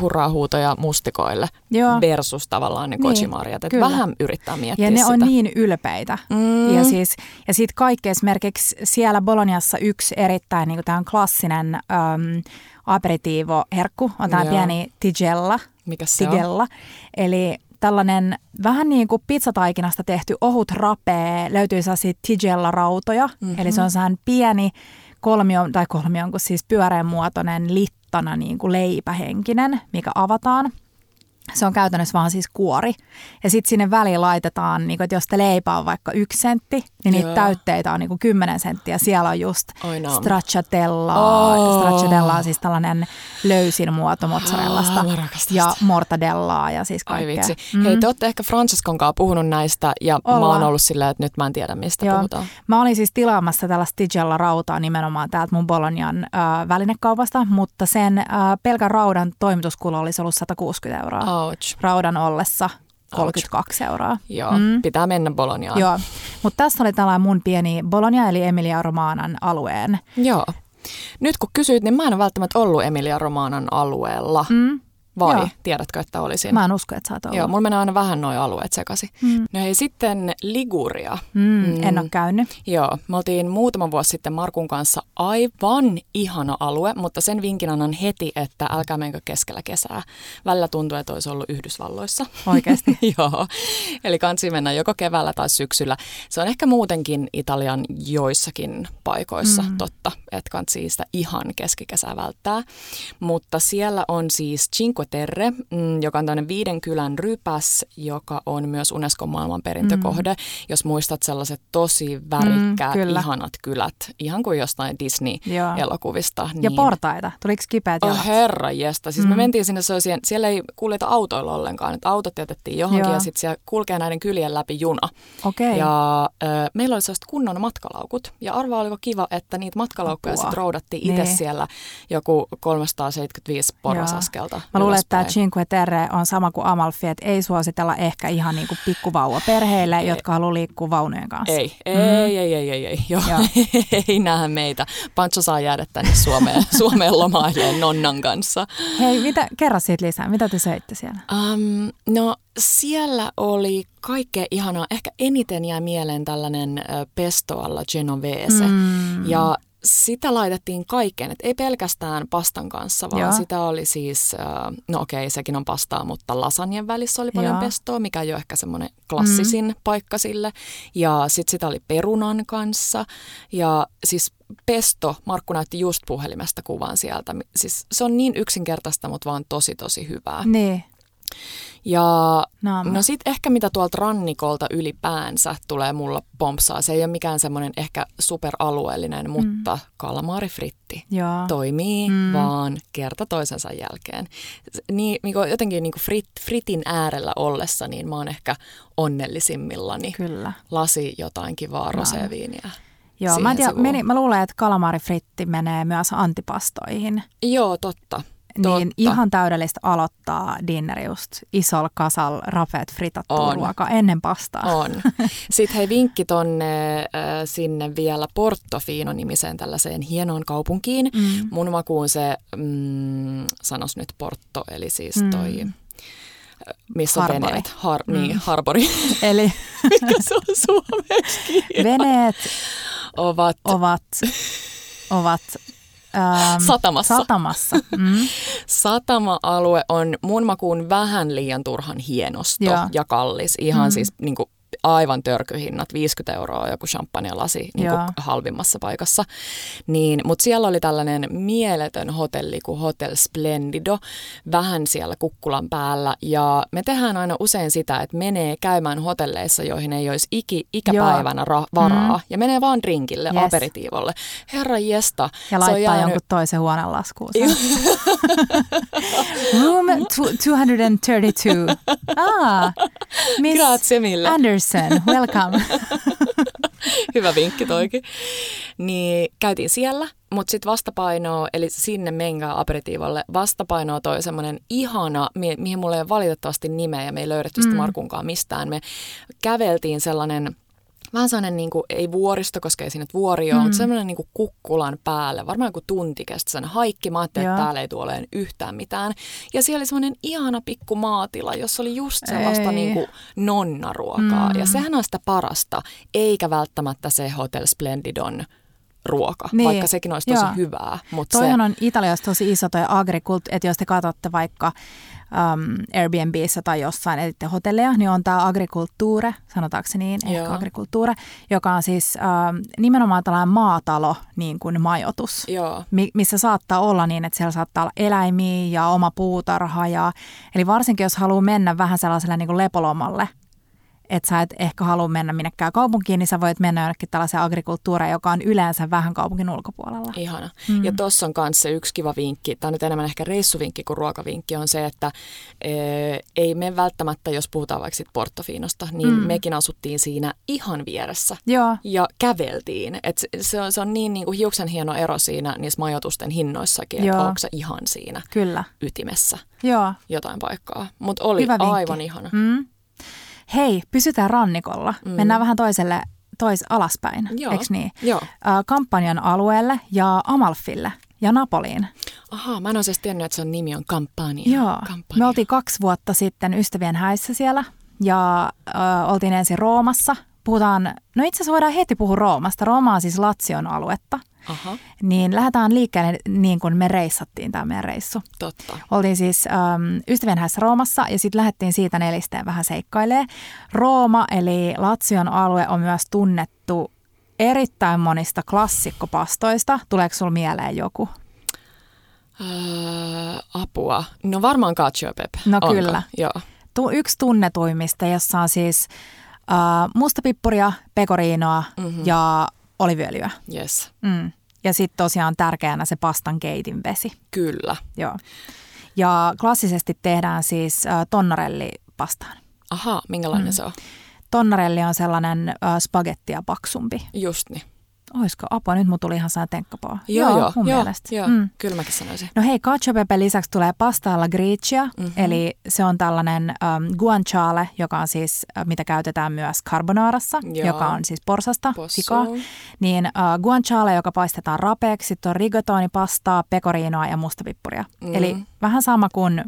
A: hurraa huutoja mustikoille
B: Joo.
A: versus tavallaan ne
B: Niin,
A: kochimarjat. Että vähän yrittää miettiä
B: Ja ne
A: sitä.
B: on niin ylpeitä.
A: Mm.
B: Ja, siis, ja sitten kaikki esimerkiksi siellä Boloniassa yksi erittäin niin kuin klassinen äm, aperitiivo-herkku on tämä pieni tigella.
A: Mikä se on?
B: tigella. Eli tällainen vähän niin kuin pizzataikinasta tehty ohut rapee, löytyy sellaisia tigella-rautoja.
A: Mhm.
B: Mm-hmm. Eli se on sellainen pieni kolmio, tai kolmio, kun siis pyöreän muotoinen littana niin kuin leipähenkinen, mikä avataan. Se on käytännössä vaan siis kuori. Ja sitten sinne väliin laitetaan, niin kun, että jos te leipä on vaikka yksi sentti, niin niitä
A: Joo.
B: täytteitä on niin kuin kymmenen senttiä. Siellä on just stracciatellaa.
A: Oh.
B: Stracciatella on siis tällainen löysin muoto mozzarellasta.
A: Ah, rakastan
B: ja mortadellaa ja siis
A: Ai
B: kaikkea.
A: vitsi. Mm. Hei, te olette ehkä Francescon kanssa puhunut näistä ja mä oon
B: Ollaan.
A: ollut silleen, että nyt mä en tiedä mistä
B: Joo.
A: puhutaan.
B: Mä olin siis tilaamassa tällaista Tigella rautaa nimenomaan täältä mun Bolognan äh, välinekaupasta, mutta sen äh, pelkän raudan toimituskulu olisi ollut 160 euroa.
A: Ouch.
B: Raudan ollessa 32 euroa.
A: Joo, mm. pitää mennä Boloniaan.
B: Joo, mutta tässä oli tällainen mun pieni Bologna eli Emilia Romanan alueen.
A: Joo. Nyt kun kysyit, niin mä en ole välttämättä ollut Emilia Romanan alueella.
B: Mm.
A: Vai
B: Joo.
A: tiedätkö, että olisin?
B: Mä en usko, että sä oot ollut.
A: Joo, mulla menee aina vähän noin alueet sekaisin. Mm. No hei, sitten Liguria.
B: mm, en ole käynyt.
A: Joo, me oltiin muutama vuosi sitten Markun kanssa aivan ihana alue, mutta sen vinkin annan heti, että älkää menkö keskellä kesää. Välillä tuntuu, että olisi ollut Yhdysvalloissa.
B: Oikeasti.
A: Joo, eli kansi mennä joko keväällä tai syksyllä. Se on ehkä muutenkin Italian joissakin paikoissa mm. totta, että kansi sitä ihan keskikesää välttää. Mutta siellä on siis Cinque Terre, mm, joka on tämmöinen viiden kylän rypäs, joka on myös Unescon maailmanperintökohde. Mm. Jos muistat sellaiset tosi värikkäät,
B: Mm, kyllä.
A: ihanat kylät, ihan kuin jostain. Disney-elokuvista.
B: Ja
A: niin
B: portaita. Tuliko kipeät jalat?
A: Oh herra jesta. Siis mm. me mentiin sinne, se siihen, siellä ei kuljeta autoilla ollenkaan. Että autot jätettiin johonkin
B: Joo.
A: ja sitten siellä kulkee näiden kylien läpi juna.
B: Okei.
A: Ja ö, meillä oli sellaiset kunnon matkalaukut. Ja arvaa oliko kiva, että niitä matkalaukkuja
B: Apua.
A: sitten roudattiin itse
B: Niin.
A: siellä joku 375 porrasaskelta.
B: Mä luulen, että tämä. Cinque Terre on sama kuin Amalfi, että ei suositella ehkä ihan niin kuin pikkuvauva perheille, jotka haluaa liikkua vaunujen kanssa.
A: Ei, ei, mm. ei, ei, ei, ei, ei. Joo.
B: Joo.
A: ei nähdä meitä. Pancho saa jäädä tänne Suomeen, Suomeen lomailemaan nonnan kanssa.
B: Hei, mitä, kerro siitä lisää. Mitä te söitte siellä?
A: Um, no siellä oli kaikkea ihanaa. Ehkä eniten jäi mieleen tällainen pesto alla genovese.
B: Mm.
A: Ja sitä laitettiin kaikkeen, että ei pelkästään pastan kanssa, vaan
B: Joo.
A: sitä oli siis, äh, no okei, sekin on pastaa, mutta lasanjen välissä oli paljon
B: Joo.
A: pestoa, mikä ei ole ehkä semmoinen klassisin mm. paikka sille. Ja sitten sitä oli perunan kanssa. Ja siis pesto, Markku näytti just puhelimesta kuvan sieltä. Siis se on niin yksinkertaista, mutta vaan tosi tosi hyvää.
B: Niin.
A: Ja
B: Naama.
A: no sit ehkä mitä tuolta rannikolta ylipäänsä tulee mulla pompsaa. Se ei ole mikään semmoinen ehkä superalueellinen, mutta kalmaarifritti
B: Joo.
A: toimii mm. vaan kerta toisensa jälkeen. Niin, niin jotenkin niin kuin frit, fritin äärellä ollessa, niin mä oon ehkä onnellisimmillani.
B: Kyllä.
A: Lasi jotain kivaa roseviiniä.
B: Joo, mä, tiedä, meni, mä luulen, että kalamarifritti menee myös antipastoihin.
A: Joo, totta.
B: Niin ihan täydellistä aloittaa dinneri just isolla kasal rafet fritattua ruokaa ennen pastaa.
A: On. Sitten hei vinkki tonne äh, sinne vielä Portofino-nimiseen tällaiseen hienoon kaupunkiin. Mm. Mun makuun se, mm, sanos nyt Porto, eli siis toi... Mm missä on
B: Harbori.
A: veneet. Har, mm. Niin, harbori.
B: Eli
A: Mikä se on suomeksi?
B: veneet
A: Ovat,
B: ovat, ovat ähm,
A: satamassa.
B: satamassa. Mm.
A: Satama-alue on mun makuun vähän liian turhan hienosto
B: Joo.
A: ja kallis. Ihan
B: Mm.
A: siis niin kuin, aivan törkyhinnat, 50 euroa joku champagne-lasi niin kuin halvimmassa paikassa. Niin, Mutta siellä oli tällainen mieletön hotelli kuin Hotel Splendido, vähän siellä kukkulan päällä. Ja me tehdään aina usein sitä, että menee käymään hotelleissa, joihin ei olisi iki, ikäpäivänä ra- varaa.
B: Mm.
A: Ja menee vaan drinkille,
B: Yes.
A: aperitiivolle. Herra jesta.
B: Ja laittaa
A: jäänyt-
B: jonkun toisen huoneen laskuun. Room tw- 232. Ah, Miss
A: Grazie mille.
B: Anderson, welcome.
A: Hyvä vinkki toikin. Niin käytiin siellä, mutta sitten vastapainoa, eli sinne menkää aperitiivolle, vastapainoa toi semmoinen ihana, mi- mihin mulla ei ole valitettavasti nimeä ja me ei löydetty sitä
B: Mm.
A: Markunkaan mistään. Me käveltiin sellainen Vähän sellainen, niin kuin, ei vuoristo, koska ei siinä vuori ole,
B: Mm.
A: mutta semmoinen niin kuin kukkulan päälle. Varmaan joku tunti kesti sen haikki. Mä ajattelin, että täällä ei tule olemaan yhtään mitään. Ja siellä oli semmoinen ihana pikku maatila, jossa oli just sellaista
B: Ei.
A: niin kuin nonnaruokaa.
B: Mm.
A: Ja sehän on sitä parasta, eikä välttämättä se Hotel Splendidon ruoka,
B: Niin,
A: vaikka sekin olisi tosi
B: joo.
A: hyvää. Mutta se,
B: Toihan on Italiassa tosi iso toi agrikult, että jos te katsotte vaikka um, Airbnbissä tai jossain etitte hotelleja, niin on tämä agrikulttuure, sanotaanko se niin,
A: Joo.
B: ehkä agrikulttuure, joka on siis um, nimenomaan tällainen maatalo niin kuin majoitus.
A: Joo,
B: mi- missä saattaa olla niin, että siellä saattaa olla eläimiä ja oma puutarha. Ja, eli varsinkin, jos haluaa mennä vähän sellaiselle niin kuin lepolomalle, että sä et ehkä halua mennä minnekään kaupunkiin, niin sä voit mennä jonnekin tällaiseen agrikulttuureen, joka on yleensä vähän kaupungin ulkopuolella.
A: ihana. Mm. Ja tuossa on myös se yksi kiva vinkki, tämä on nyt enemmän ehkä reissuvinkki kuin ruokavinkki, on se, että e, ei me välttämättä, jos puhutaan vaikka sit Portofinosta, niin mm. Mekin asuttiin siinä ihan vieressä.
B: Joo,
A: Ja käveltiin. Et se- se, on, se on niin, niin kuin hiuksen hieno ero siinä niissä majoitusten hinnoissakin, että onko se ihan siinä
B: kyllä.
A: ytimessä
B: Joo.
A: jotain paikkaa. Mutta oli aivan ihana.
B: Mm. Hei, pysytään rannikolla.
A: Mm.
B: Mennään vähän toiselle, tois alaspäin, eikö niin?
A: Joo.
B: Kampanjan alueelle ja Amalfille ja Napoliin.
A: Ahaa, mä en olisi edes tiennyt, että sen nimi on Campania.
B: Joo,
A: Campania.
B: me oltiin kaksi vuotta sitten ystävien häissä siellä ja äh, oltiin ensin Roomassa. Puhutaan, no itse asiassa voidaan heti puhua Roomasta. Rooma on siis Latsion aluetta.
A: Aha,
B: Niin lähdetään liikkeelle niin kuin me reissattiin tämä meidän reissu.
A: totta.
B: Oltiin siis ähm, ystävien häissä Roomassa ja sitten lähdettiin siitä nelisteen vähän seikkailee. Rooma eli Latsion alue on myös tunnettu erittäin monista klassikkopastoista. Tuleeko sulla mieleen joku?
A: Öö, apua. No varmaan cacio pepe.
B: No
A: Onko?
B: kyllä.
A: Joo.
B: tu- yksi tunnetuimmista, jossa on siis äh, mustapippuria, pekoriinoa
A: Mhm.
B: mm-hmm. ja oliviöljyä.
A: Yes.
B: Mm. Ja sitten tosiaan tärkeänä se pastan keitin vesi.
A: Kyllä.
B: Joo. Ja klassisesti tehdään siis äh, tonnarellipastaan.
A: Aha, minkälainen
B: Mm.
A: se on?
B: Tonnarelli on sellainen äh, spagettia paksumpi.
A: Just niin.
B: Oisko apua? Nyt mun tuli ihan sellainen tenkkapoo.
A: Joo, joo,
B: mun
A: joo,
B: mielestä.
A: joo.
B: Mm.
A: Kyllä mäkin sanoisin.
B: No hei, cacio e pepe lisäksi tulee pasta alla gricia,
A: Mhm.
B: mm-hmm. eli se on tällainen um, guanciale, joka on siis, äh, mitä käytetään myös carbonarassa,
A: Joo.
B: joka on siis porsasta,
A: Possu.
B: sikaa. Niin uh, guanciale, joka paistetaan rapeeksi, sitten on rigatoni-pastaa, pekoriinoa ja mustapippuria.
A: Mm.
B: Mm. Eli vähän sama kuin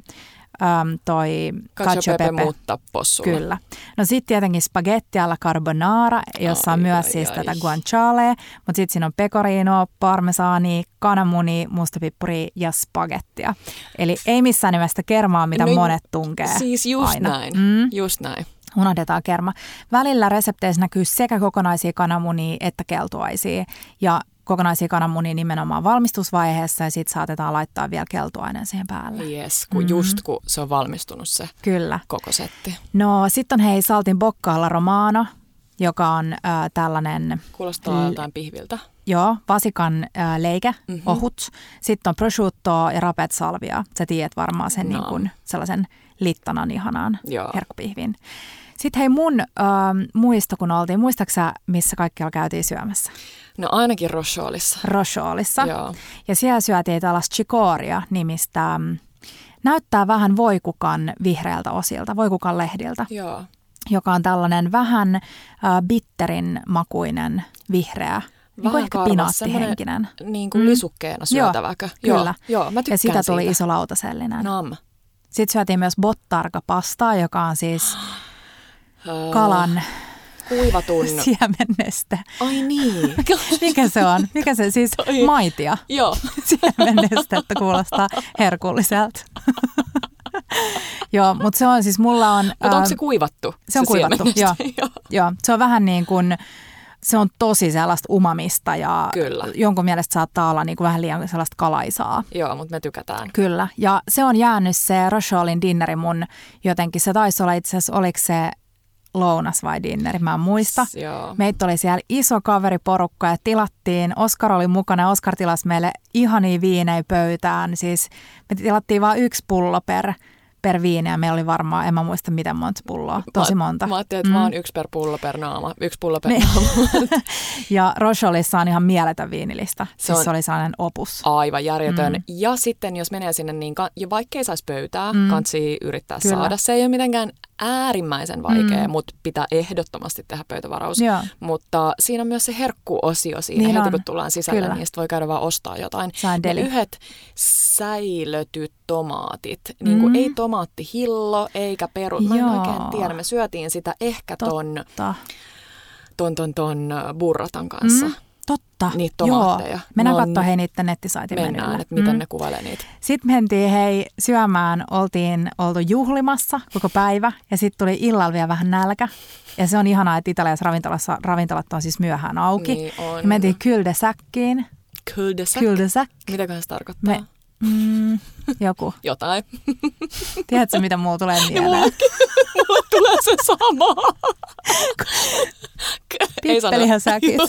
B: um, toi
A: Cacio e pepe, mutta possulla.
B: Kyllä. No sitten tietenkin spaghetti alla carbonara, jossa on
A: Ai,
B: myös
A: ai,
B: siis
A: ai.
B: tätä guanciale, mutta sitten siinä on pecorino, parmesaani, kananmuni, mustapippuri ja spagettia. Eli ei missään nimessä kermaa, mitä
A: No,
B: monet tunkee
A: Siis just
B: aina.
A: näin.
B: Mm,
A: Just näin.
B: unohdetaan kerma. Välillä resepteissä näkyy sekä kokonaisia kananmunia että keltuaisia. Ja kokonaisia kananmunia nimenomaan valmistusvaiheessa ja sitten saatetaan laittaa vielä keltuainen siihen päälle.
A: Yes, kun
B: Mhm.
A: just kun se on valmistunut se
B: Kyllä.
A: koko setti.
B: No sitten on hei Saltin Boccaalla Romano, joka on äh, tällainen,
A: Kuulostaa
B: L-
A: jotain pihviltä.
B: joo, vasikan äh, leike,
A: Mhm.
B: mm-hmm. ohut. Sitten on prosciutto ja rapet salvia. Sä tiedät varmaan sen
A: No.
B: niin kuin sellaisen littanan ihanaan
A: Joo.
B: herkkupihvin. Sitten hei mun äh, muisto, kun oltiin, muistaaksä missä kaikkialla käytiin syömässä?
A: No ainakin Rochoolissa.
B: Rochoolissa.
A: Joo.
B: Ja siellä syötiin tällaista chikoria nimistä, mm, näyttää vähän voikukan vihreältä osilta, voikukan lehdiltä.
A: Joo.
B: Joka on tällainen vähän äh, bitterin makuinen vihreä niin kuin ehkä pinaattihenkinen.
A: Niin kuin mm. lisukkeena syötäväkö?
B: Joo, kyllä.
A: Joo, mä
B: ja sitä tuli
A: siitä.
B: iso lautasellinen.
A: Nam.
B: Sitten syötiin myös bottarga-pastaa, joka on siis kalan
A: kuivatun.
B: Siemennestä.
A: Ai niin.
B: Mikä se on? Mikä se siis? Toi. Maitia.
A: Joo.
B: että kuulostaa herkulliselta. Joo, mutta se on siis mulla on...
A: Mutta onko se kuivattu?
B: Se on se kuivattu, joo. joo. joo. Se on vähän niin kuin se on tosi sellaista umamista ja
A: Kyllä.
B: jonkun mielestä saattaa olla niin kuin vähän liian sellaista kalaisaa.
A: Joo, mutta me tykätään.
B: Kyllä. Ja se on jäänyt se Rocholin dinneri mun jotenkin. Se taisi olla itse asiassa, oliko se lounas vai dinneri, mä en muista.
A: Joo.
B: Meitä oli siellä iso kaveriporukka ja tilattiin, Oskar oli mukana Oskar tilasi meille ihania viinejä pöytään. Siis me tilattiin vain yksi pullo per per viini ja meillä oli varmaan, en mä muista miten monta pulloa, tosi monta.
A: Mä ajattelin, että mm. vaan yksi per pullo per naama, yksi pullo per niin. naama.
B: ja Rocholissa on ihan mieletön viinilista, se, siis on se oli sellainen opus.
A: Aivan järjetön. Mm. Ja sitten jos menee sinne, niin ja vaikkei saisi pöytää, mm. kansi yrittää Kyllä. saada. Se ei ole mitenkään äärimmäisen vaikea, mm. mutta pitää ehdottomasti tehdä pöytävaraus. Joo. Mutta siinä on myös se herkkuosio siinä niin heti, on. kun tullaan sisälle, Kyllä. niin sitten voi käydä vaan ostaa jotain.
B: Ne
A: yhdet säilötyt tomaatit, niin kuin mm. ei tomaattihillo eikä peru. Mä en Joo. oikein tiedä, me syötiin sitä ehkä ton, ton, ton, ton burratan kanssa. Mm.
B: Totta.
A: Niitä tomaatteja. Joo.
B: Mennään katsoa hei niiden nettisaitin
A: Mennään, että miten mm. ne kuvailee niitä.
B: Sitten mentiin hei syömään, oltiin oltu juhlimassa koko päivä ja sitten tuli illalla vielä vähän nälkä. Ja se on ihanaa, että Italiassa ravintolassa, ravintolat on siis myöhään auki.
A: Niin on.
B: Ja mentiin Kyldesäkkiin.
A: Kyldesäk?
B: Kyldesäk.
A: Mitäköhän se tarkoittaa? Me,
B: mm, joku.
A: Jotain.
B: Tiedätkö, mitä mulla tulee mieleen?
A: mulla tulee se sama.
B: Pippelihän säkit.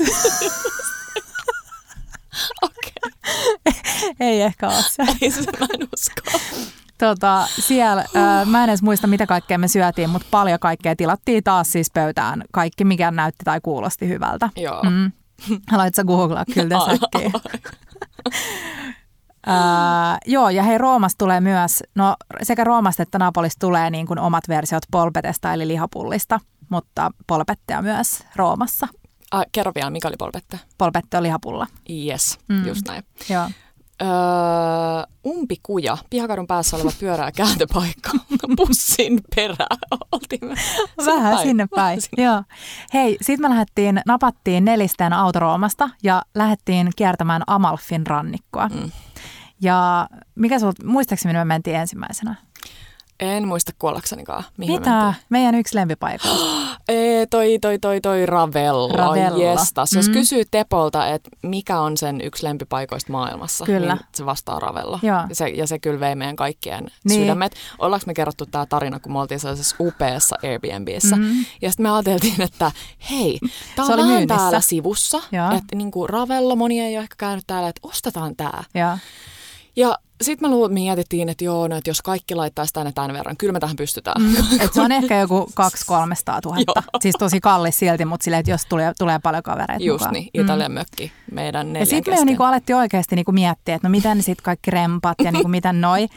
A: Okei.
B: Ei ehkä ole se.
A: Ei se, mä en usko.
B: Tota, siellä, äh, mä en edes muista mitä kaikkea me syötiin, mutta paljon kaikkea tilattiin taas siis pöytään. Kaikki, mikä näytti tai kuulosti hyvältä.
A: Joo.
B: Mm. Haluatko googlaa kyllä säkkiä? Joo, ja hei, Roomasta tulee myös, no sekä Roomasta että Napolista tulee niin kuin omat versiot polpetesta eli lihapullista, mutta polpettea myös Roomassa.
A: Ah, kerro vielä, mikä oli polpette?
B: Polpette on lihapulla.
A: Yes, mm. just näin.
B: Joo.
A: Öö, umpikuja, pihakadun päässä oleva pyörää kääntöpaikka, bussin perä. Oltiin
B: Vähän päin. sinne päin, sinne. joo. Hei, sit me lähdettiin, napattiin nelisten autoroomasta ja lähdettiin kiertämään Amalfin rannikkoa. Mm. Ja mikä sulta, muistaakseni me mentiin ensimmäisenä?
A: En muista kuollaksenikaan.
B: Mihin Mitä? Meidän yksi lempipaikka.
A: Ee, toi, toi, toi, toi Ravello. Ravello. Jestas. Mm. Jos kysyy Tepolta, että mikä on sen yksi lempipaikoista maailmassa,
B: kyllä.
A: niin se vastaa Ravello.
B: Joo.
A: Ja, se, ja se kyllä vei meidän kaikkien niin. sydämet. Ollaanko me kerrottu tämä tarina, kun me oltiin sellaisessa upeassa Airbnbissä. Mm. Ja sitten me ajateltiin, että hei, tämä on vähän myynnissä. täällä sivussa. Että niin kuin Ravello, moni ei ole ehkä käynyt täällä, että ostetaan tämä. Ja sitten me mietittiin, että joo, no, että jos kaikki laittaisi tänne tämän verran, kyllä me tähän pystytään. Mm,
B: et se on ehkä joku 200-300 000. siis tosi kallis silti, mutta silleen, että jos tulee, tulee paljon kavereita
A: Just
B: mukaan.
A: niin, Italian mm. mökki meidän neljän
B: Ja sitten me jo niinku alettiin oikeasti niinku miettiä, että no miten sitten kaikki rempat ja niinku miten noi.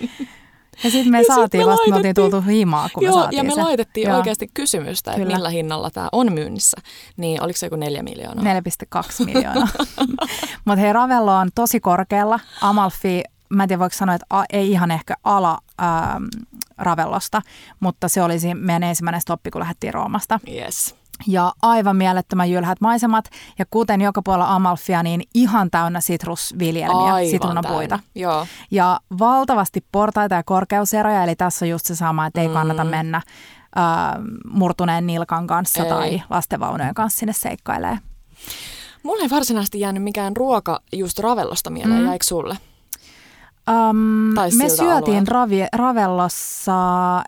B: Ja sitten me ja saatiin sit me vasta, me oltiin tultu himaa, kun
A: Joo,
B: me saatiin
A: ja me
B: se.
A: laitettiin Joo. oikeasti kysymystä, että millä hinnalla tämä on myynnissä. Niin oliko se joku neljä miljoonaa?
B: 4,2 miljoonaa. Mutta hei, Ravello on tosi korkealla. Amalfi mä en tiedä voiko sanoa, että a, ei ihan ehkä ala ähm, Ravellosta, mutta se olisi meidän ensimmäinen stoppi, kun lähdettiin Roomasta.
A: Yes.
B: Ja aivan mielettömän jylhät maisemat. Ja kuten joka puolella Amalfia, niin ihan täynnä sitrusviljelmiä, aivan sitruunapuita.
A: Joo.
B: Ja valtavasti portaita ja korkeuseroja, eli tässä on just se sama, että ei mm. kannata mennä äh, murtuneen nilkan kanssa ei. tai lastenvaunujen kanssa sinne seikkailee.
A: Mulla ei varsinaisesti jäänyt mikään ruoka just Ravellosta mieleen, mm. jäikö sulle?
B: Um, me syötiin ravi, Ravellossa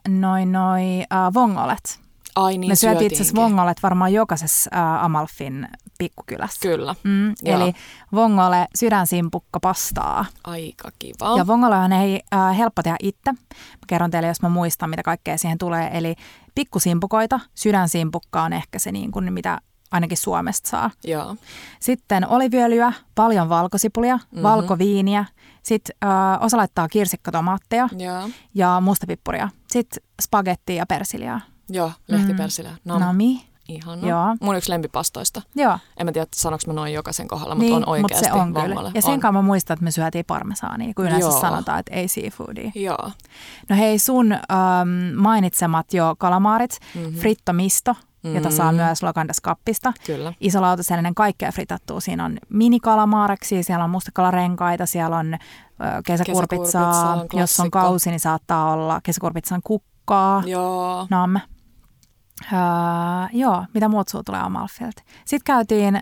B: noin noin uh, vongolet.
A: Ai niin,
B: Me syötiin itse asiassa vongolet varmaan jokaisessa uh, Amalfin pikkukylässä.
A: Kyllä.
B: Mm, eli vongole sydänsimpukka pastaa.
A: Aika kiva.
B: Ja vongole on ei äh, helppo tehdä itse. Mä kerron teille, jos mä muistan, mitä kaikkea siihen tulee. Eli pikkusimpukoita, sydänsimpukka on ehkä se, niin kuin, mitä ainakin Suomesta saa.
A: Joo.
B: Sitten oliviöljyä, paljon valkosipulia, mm-hmm. valkoviiniä. Sitten äh, osa laittaa kirsikkatomaatteja
A: Joo.
B: ja mustapippuria. Sitten spagettia ja persiliaa.
A: Joo, lehtipersilä. Mm.
B: No, Nami.
A: Ihana.
B: Joo.
A: Mun yksi lempipastoista.
B: Joo.
A: En mä tiedä, sanoks mä noin jokaisen kohdalla, mutta
B: Niin,
A: on oikeasti
B: mut se on kyllä. Ja sen kanssa mä muistan, että me syötiin parmesaania, kun yleensä
A: Joo.
B: sanotaan, että ei seafoodia.
A: Joo.
B: No hei, sun ähm, mainitsemat jo kalamaarit, mm-hmm. fritto mm-hmm. jota saa myös Lokandas kappista.
A: Kyllä.
B: Isolautasellinen kaikkea fritattua. Siinä on minikalamaareksia, siellä on mustakalarenkaita, siellä on kesäkurpitsaa.
A: Kesäkurpitsaa on
B: Jos on kausi, niin saattaa olla kesäkurpitsan kukkaa.
A: Joo.
B: Nam. Öö, joo, mitä muut sulla tulee Amalfilta? Sitten käytiin,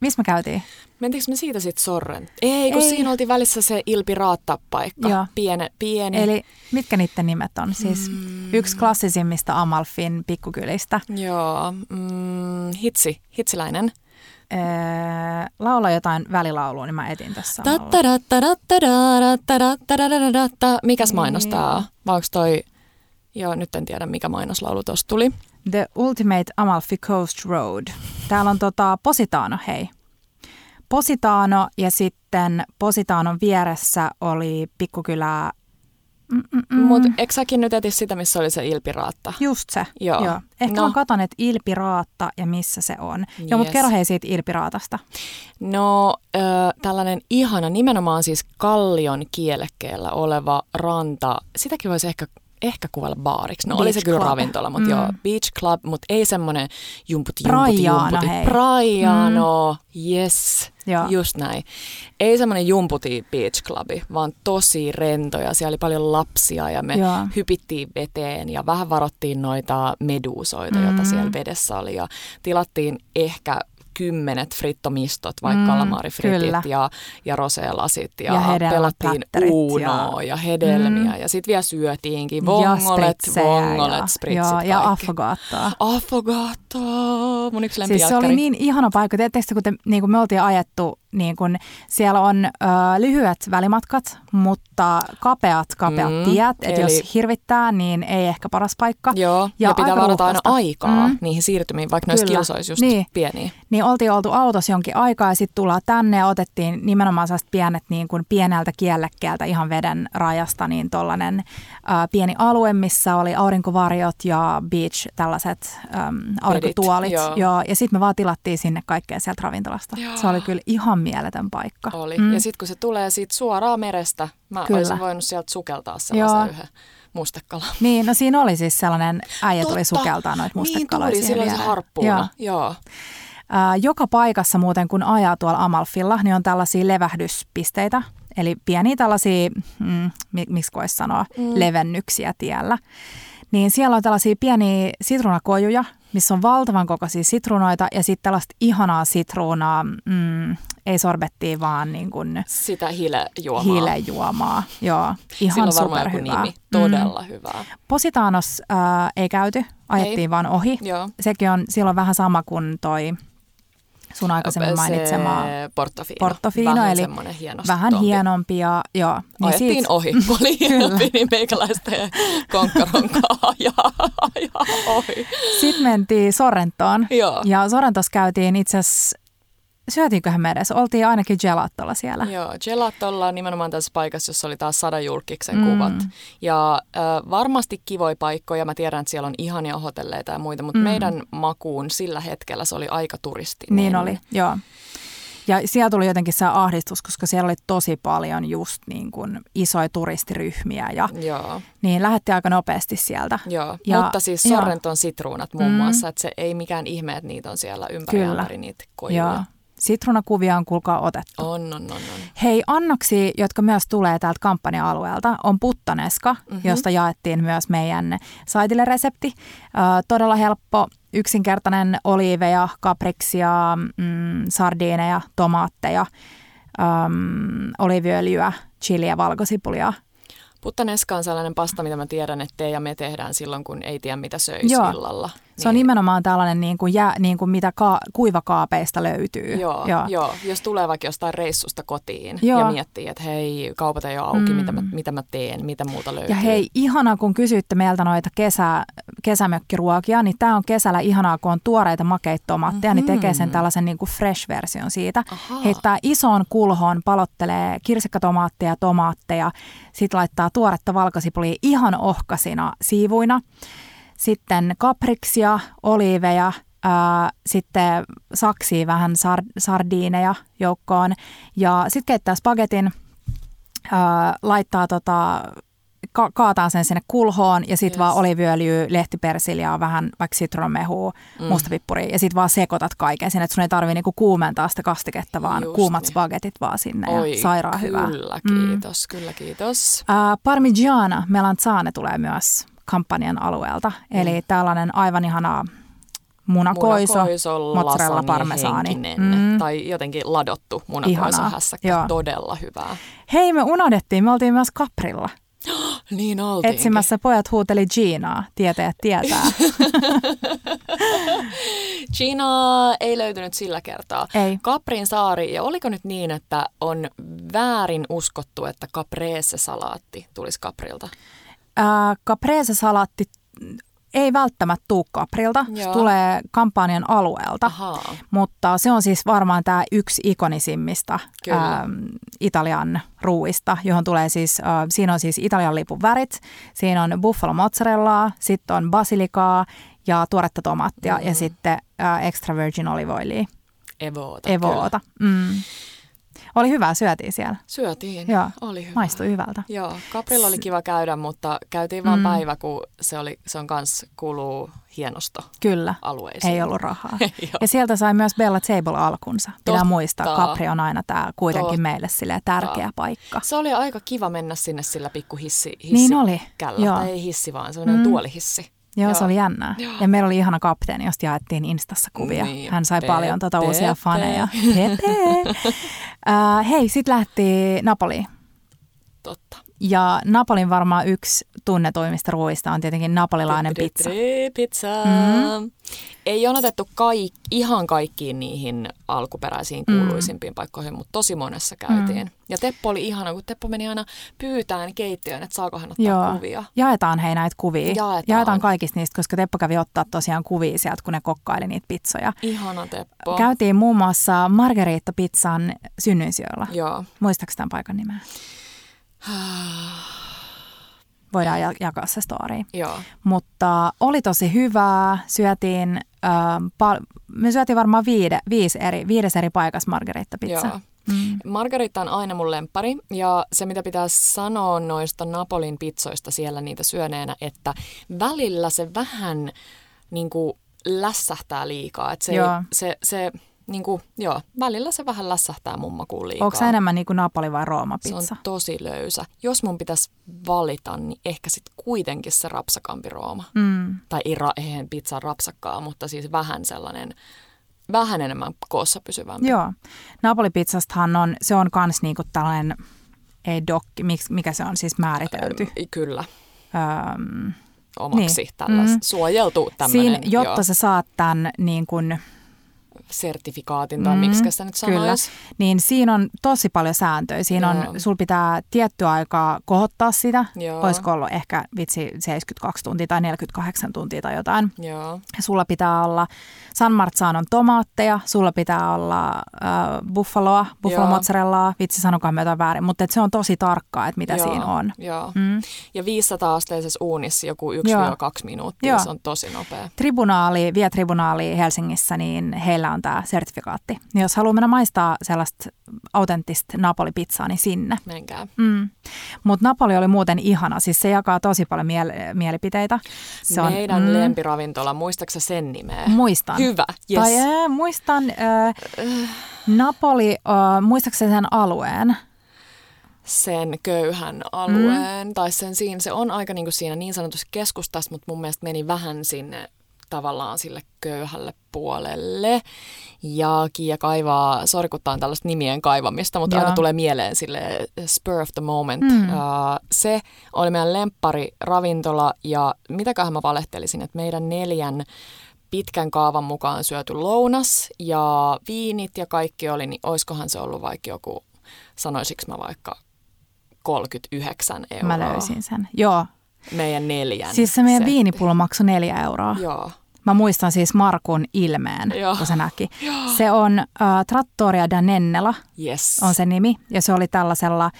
B: missä me käytiin?
A: Mentiinkö me siitä sitten Sorren? Ei, kun
B: Ei.
A: siinä oltiin välissä se Ilpi Raatta-paikka.
B: Joo.
A: Piene, pieni.
B: Eli mitkä niiden nimet on? Siis
A: Mm.
B: yksi klassisimmista Amalfin pikkukylistä.
A: Joo. Mm, hitsi. Hitsiläinen.
B: Öö, laula jotain välilaulua, niin mä etin tässä.
A: Mikäs
B: Niin.
A: on? Vai onks toi... Joo, nyt en tiedä mikä mainoslaulu tosta tuli.
B: The Ultimate Amalfi Coast Road. Täällä on tota Positano, hei. Positano ja sitten Positanon vieressä oli pikkukylä... Mm-mm-mm.
A: Mut eikö säkin nyt etis sitä, missä oli se Ilpi Raatta?
B: Just se.
A: Joo.
B: Joo. Ehkä
A: No.
B: mä katon, että Ilpiraatta ja missä se on. Yes. Joo, mutta kerro hei siitä Ilpiraatasta.
A: No, ö, tällainen ihana, nimenomaan siis kallion kielekkeellä oleva ranta. Sitäkin voisi ehkä ehkä kuvailla baariksi. No oli
B: Beach
A: se kyllä
B: club.
A: ravintola, mutta
B: Mm.
A: joo, beach club, mutta ei semmoinen jumputi,
B: Praiano,
A: jumputi, jumputi. Praiano, mm. yes,
B: Joo.
A: just näin. Ei semmoinen jumputi beach clubi, vaan tosi rento ja siellä oli paljon lapsia ja me
B: Joo.
A: hypittiin veteen ja vähän varottiin noita meduusoita,
B: Mm.
A: joita siellä vedessä oli ja tilattiin ehkä kymmenet frittomistot, vaikka
B: Mm,
A: kalamaarifritit ja, ja roseelasit ja,
B: Ja
A: pelattiin unoa
B: ja-
A: ja, hedelmiä
B: Mm.
A: ja sitten vielä syötiinkin
B: ja
A: vongolet,
B: spritsejä
A: vongolet,
B: ja,
A: spritsit,
B: joo, ja affogaattoa.
A: Affogato, mun yksi
B: Siis se oli niin ihana paikka. Tiedättekö, kun te, niin kuin me oltiin ajettu, niin kuin, siellä on ö, lyhyet välimatkat, mutta kapeat, kapeat
A: Mm,
B: tiet. Että
A: eli-
B: jos hirvittää, niin ei ehkä paras paikka.
A: Joo, ja,
B: Ja
A: pitää varata aina aikaa
B: Mm.
A: niihin siirtymiin, vaikka noissa kilsoissa just
B: Niin.
A: pieniä.
B: Niin oltiin oltu autossa jonkin aikaa ja sitten tullaan tänne ja otettiin nimenomaan sellaiset pienet niin kuin pieneltä kiellekkeeltä ihan veden rajasta niin tollainen ää, pieni alue, missä oli aurinkovarjot ja beach tällaiset äm, aurinkotuolit.
A: joo.
B: Joo, ja sitten me vaan tilattiin sinne kaikkea sieltä ravintolasta.
A: Joo.
B: Se oli kyllä ihan mieletön paikka.
A: Oli.
B: Mm.
A: Ja sitten kun se tulee siitä suoraan merestä, mä
B: Kyllä.
A: Olisin voinut sieltä sukeltaa sellaisen
B: Joo.
A: yhden mustekalan.
B: Niin, no siinä oli siis sellainen, äijä tuli sukeltaa noita
A: Niin
B: mustekaloja
A: tuli, oli se
B: viereen.
A: harppuuna.
B: Joo.
A: Joo.
B: Joka paikassa muuten, kun ajaa tuolla Amalfilla, niin on tällaisia levähdyspisteitä, eli pieniä tällaisia, mm, mi- miksi voisi sanoa, mm. levennyksiä tiellä. Niin siellä on tällaisia pieniä sitruunakojuja, missä on valtavan kokoisia sitruunoita ja sitten tällaista ihanaa sitruunaa, mm, ei sorbettia, vaan niin kuin
A: Sitä hilejuomaa.
B: hiilejuomaa. Joo, ihan
A: Sillä on
B: superhyvää.
A: nimi. Todella mm. hyvää.
B: Positanos ää, ei käyty, ajettiin
A: Ei.
B: vaan ohi.
A: Joo.
B: Sekin on silloin vähän sama kuin toi sun aikaisemmin mainitsema
A: Se Portofino.
B: Portofino,
A: vähän
B: eli
A: hieno
B: vähän
A: stompi.
B: hienompi ja joo.
A: Niin Ajettiin
B: siitä-
A: ohi, kun oli hienompi, niin meikäläistä ja konkkaronkaa ohi.
B: Sitten mentiin Sorrentoon
A: Joo.
B: ja Sorrentossa käytiin itse asiassa, syötiinköhän me edes? Oltiin ainakin gelatolla siellä.
A: Joo, Gelatolla on nimenomaan tässä paikassa, jossa oli taas sadajulkiksen
B: Mm.
A: kuvat. Ja äh, varmasti kivoja paikkoja, mä tiedän, että siellä on ihania hotelleita ja muita, mutta
B: Mm.
A: meidän makuun sillä hetkellä se oli aika turisti.
B: Niin oli, joo. Ja siellä tuli jotenkin se ahdistus, koska siellä oli tosi paljon just niin kuin isoja turistiryhmiä ja
A: Joo,
B: niin lähdettiin aika nopeasti sieltä.
A: joo.
B: Ja-
A: mutta siis
B: joo.
A: Sorrenton sitruunat muun
B: Mm.
A: muassa, että se ei mikään ihme, että niitä on siellä ympäri niitä kojuja.
B: Joo. Sitruunakuvia on kuulkaa otettu.
A: On, on, on, on.
B: Hei, annoksi, jotka myös tulee täältä kampanja-alueelta, on puttaneska,
A: Mhm.
B: mm-hmm. josta jaettiin myös meidän saitille resepti. Ö, todella helppo, yksinkertainen oliiveja, kapriksia, mm, sardiineja, tomaatteja, oliiviöljyä, chiliä, valkosipulia.
A: Puttaneska on sellainen pasta, mitä mä tiedän, että te ja me tehdään silloin, kun ei tiedä, mitä söisi
B: Joo.
A: illalla.
B: Se on
A: Niin-
B: nimenomaan tällainen, niin kuin jää, niin kuin mitä ka- kuivakaapeista löytyy.
A: Joo, joo. joo, jos tulee vaikka jostain reissusta kotiin
B: Joo.
A: ja miettii, että hei, kaupat ei ole auki, mm. mitä, mä, mitä mä teen, mitä muuta löytyy.
B: Ja hei, ihanaa kun kysyitte meiltä noita kesä, kesämökkiruokia, niin tämä on kesällä ihanaa, kun on tuoreita makeita tomaatteja, mm-hmm. niin tekee sen tällaisen niin kuin fresh-version siitä.
A: Ahaa.
B: Heittää ison kulhon, palottelee kirsikkatomaatteja, tomaatteja, sitten laittaa tuoretta valkosipulia ihan ohkasina siivuina. Sitten kapriksia, oliiveja, ää, sitten saksia vähän sar- sardiineja joukkoon ja sitten keittää spagetin, ää, laittaa tota, ka- kaataa sen sinne kulhoon ja sitten
A: Yes.
B: vaan oliiviöljyä, lehtipersiljaa, vähän vaikka sitronmehua, mm. mustapippuria ja sitten vaan sekoitat kaiken sinne, että sun ei tarvii niinku kuumentaa sitä kastiketta, vaan
A: Just
B: kuumat
A: niin.
B: spagetit vaan sinne
A: Oi,
B: ja sairaan hyvää.
A: Kyllä, kiitos, mm. kyllä kiitos.
B: Ää, Parmigiana melanzane tulee myös kampanjan alueelta, eli
A: Mm.
B: tällainen aivan ihana munakoiso,
A: Munakoiso,
B: mozzarella parmesaani. Mm.
A: tai jotenkin ladottu munakoiso
B: Ihanaa,
A: hässäkkä.
B: joo.
A: Todella hyvää.
B: Hei, me unohdettiin, me oltiin myös Kaprilla.
A: Niin oltiinkin.
B: Etsimässä pojat huuteli Ginaa, tietäjät tietää.
A: Gina ei löytynyt sillä kertaa.
B: Ei.
A: Kaprin saari, ja oliko nyt niin, että on väärin uskottu, että caprese-salaatti tulisi Kaprilta?
B: Ää, Caprese-salaatti ei välttämättä tuu Kaprilta, se tulee kampanjan alueelta.
A: Ahaa.
B: Mutta se on siis varmaan tämä yksi ikonisimmista ää, Italian ruuista, johon tulee siis, ää, siinä on siis Italian lipun värit, siinä on buffalo mozzarellaa, sitten on basilikaa ja tuoretta tomaattia
A: Mm.
B: ja sitten ää, extra virgin olive oilia,
A: Evoota. Kyllä.
B: evoota. Mm. Oli hyvää, syötiin siellä.
A: Syötiin.
B: Joo.
A: Oli hyvä.
B: Maistui hyvältä.
A: Joo, Kaprilla oli kiva käydä, mutta käytiin vain
B: Mm.
A: päivä, kun se, oli, se on kans kuuluu hienosto
B: Kyllä.
A: alueisiin.
B: Ei ollut rahaa. Ja sieltä sai myös Bella Table alkunsa. Pitää
A: Totta.
B: muistaa, Capri on aina tämä kuitenkin
A: Totta.
B: meille silleen tärkeä paikka.
A: Se oli aika kiva mennä sinne sillä pikku hissi, hissi
B: Niin oli,
A: Källä.
B: joo.
A: Tai ei hissi, vaan sellainen
B: mm.
A: tuolihissi.
B: Joo,
A: Joo.
B: se oli jännää.
A: Joo.
B: Ja meillä oli ihana kapteeni, josta jaettiin Instassa kuvia.
A: Niin,
B: Hän sai
A: Pepe.
B: paljon tota uusia faneja. Pepe. uh, hei, sitten lähti Napoliin.
A: Totta.
B: Ja Napolin varmaan yksi tunnetuimmista ruuista on tietenkin napolilainen pizza.
A: Pizza.
B: Mm.
A: Mm. Ei ole otettu kaik, ihan kaikkiin niihin alkuperäisiin
B: Mm.
A: kuuluisimpiin paikkoihin, mutta tosi monessa käytiin. Mm. Ja Teppo oli ihana, kun Teppo meni aina pyytään keittiöön, että saako hän ottaa
B: Joo.
A: kuvia.
B: Jaetaan hei näitä kuvia.
A: Jaetaan.
B: Jaetaan kaikista niistä, koska Teppo kävi ottaa tosiaan kuvia sieltä, kun ne kokkaili niitä pizzoja.
A: Ihana Teppo.
B: Käytiin muun muassa Margarita Pizzan synnyinsijoilla.
A: Joo.
B: Muistaaks tämän paikan nimeä? Voidaan ja- jakaa se story.
A: Joo.
B: Mutta oli tosi hyvää. Syötiin, äh, pal- me syötiin varmaan viide, viisi eri, viides eri paikassa Margarita Pizza.
A: Joo.
B: Mm.
A: Margarita on aina mun lempari ja se mitä pitää sanoa noista Napolin pizzoista siellä niitä syöneenä, että välillä se vähän niin kuin lässähtää liikaa. Että se,
B: Joo.
A: se, se niin kuin, joo, välillä se vähän lässähtää mun makuun liikaa.
B: Onko se enemmän niin kuin Napoli vai Rooma
A: Se
B: pizza?
A: on tosi löysä. Jos mun pitäisi valita, niin ehkä sitten kuitenkin se rapsakampi rooma.
B: Mm.
A: Tai ei, ra- eihän pizza rapsakkaa, mutta siis vähän sellainen, vähän enemmän koossa pysyvämpi.
B: Joo. Napoli-pizzastahan on, se on kans niinku tällainen, ei dokki, mikä se on siis määritelty.
A: Ö, Kyllä,
B: Öm,
A: omaksi
B: Niin.
A: tällais,
B: Mm.
A: suojeltu tämmöinen
B: siinä, jotta sä saat tämän niin kun,
A: sertifikaatin tai
B: Mm,
A: miksi sitä nyt
B: Kyllä, niin siinä on tosi paljon sääntöjä. Siinä
A: Joo.
B: on, sul pitää tietty aikaa kohottaa sitä.
A: Joo.
B: Olisiko ollut ehkä vitsi 72 tuntia tai 48 tuntia tai jotain.
A: Joo,
B: Sulla pitää olla San Marzanon tomaatteja, sulla pitää olla äh, buffaloa, buffalo mozzarellaa, vitsi sanokaa me jotain väärin, mutta se on tosi tarkkaa, että mitä
A: Joo,
B: siinä on.
A: Joo.
B: Mm.
A: Ja 500 asteisessa uunissa joku 1-2
B: Joo.
A: minuuttia,
B: Joo.
A: se on tosi nopea.
B: Tribunaali, vie tribunaali Helsingissä, niin heillä on tämä sertifikaatti. Niin jos haluaa mennä maistaa sellaista autenttista Napoli-pizzaa, niin sinne.
A: Menkää.
B: Mm. Mutta Napoli oli muuten ihana, siis se jakaa tosi paljon miel- mielipiteitä. Se on,
A: Meidän
B: mm,
A: lempiravintola, muistaaksä sen nimeä?
B: Muistan.
A: Hyvä, yes.
B: Tai äh, muistan äh, Napoli, äh, muistaakseni sen alueen?
A: sen köyhän alueen, mm. tai sen siinä, se on aika niin kuin siinä niin sanotusti keskustassa, mutta mun mielestä meni vähän sinne tavallaan sille köyhälle puolelle. Ja Kiia kaivaa, sori kun on tällaista nimien kaivamista, mutta Joo. aina tulee mieleen sille spur of the moment. Mm. Uh, se oli meidän lemppari ravintola ja mitäköhän mä valehtelisin, että meidän neljän pitkän kaavan mukaan syöty lounas ja viinit ja kaikki oli, niin oiskohan se ollut vaikka joku, sanoisiko mä vaikka 39 euroa.
B: Mä löysin sen, joo.
A: Meidän neljän.
B: Siis se meidän viinipullo maksoi neljä euroa.
A: Joo.
B: Mä muistan siis Markun ilmeen, Joo. kun se näki. Joo. Se on uh, Trattoria da Nennela,
A: yes.
B: on se nimi. Ja se oli tällaisella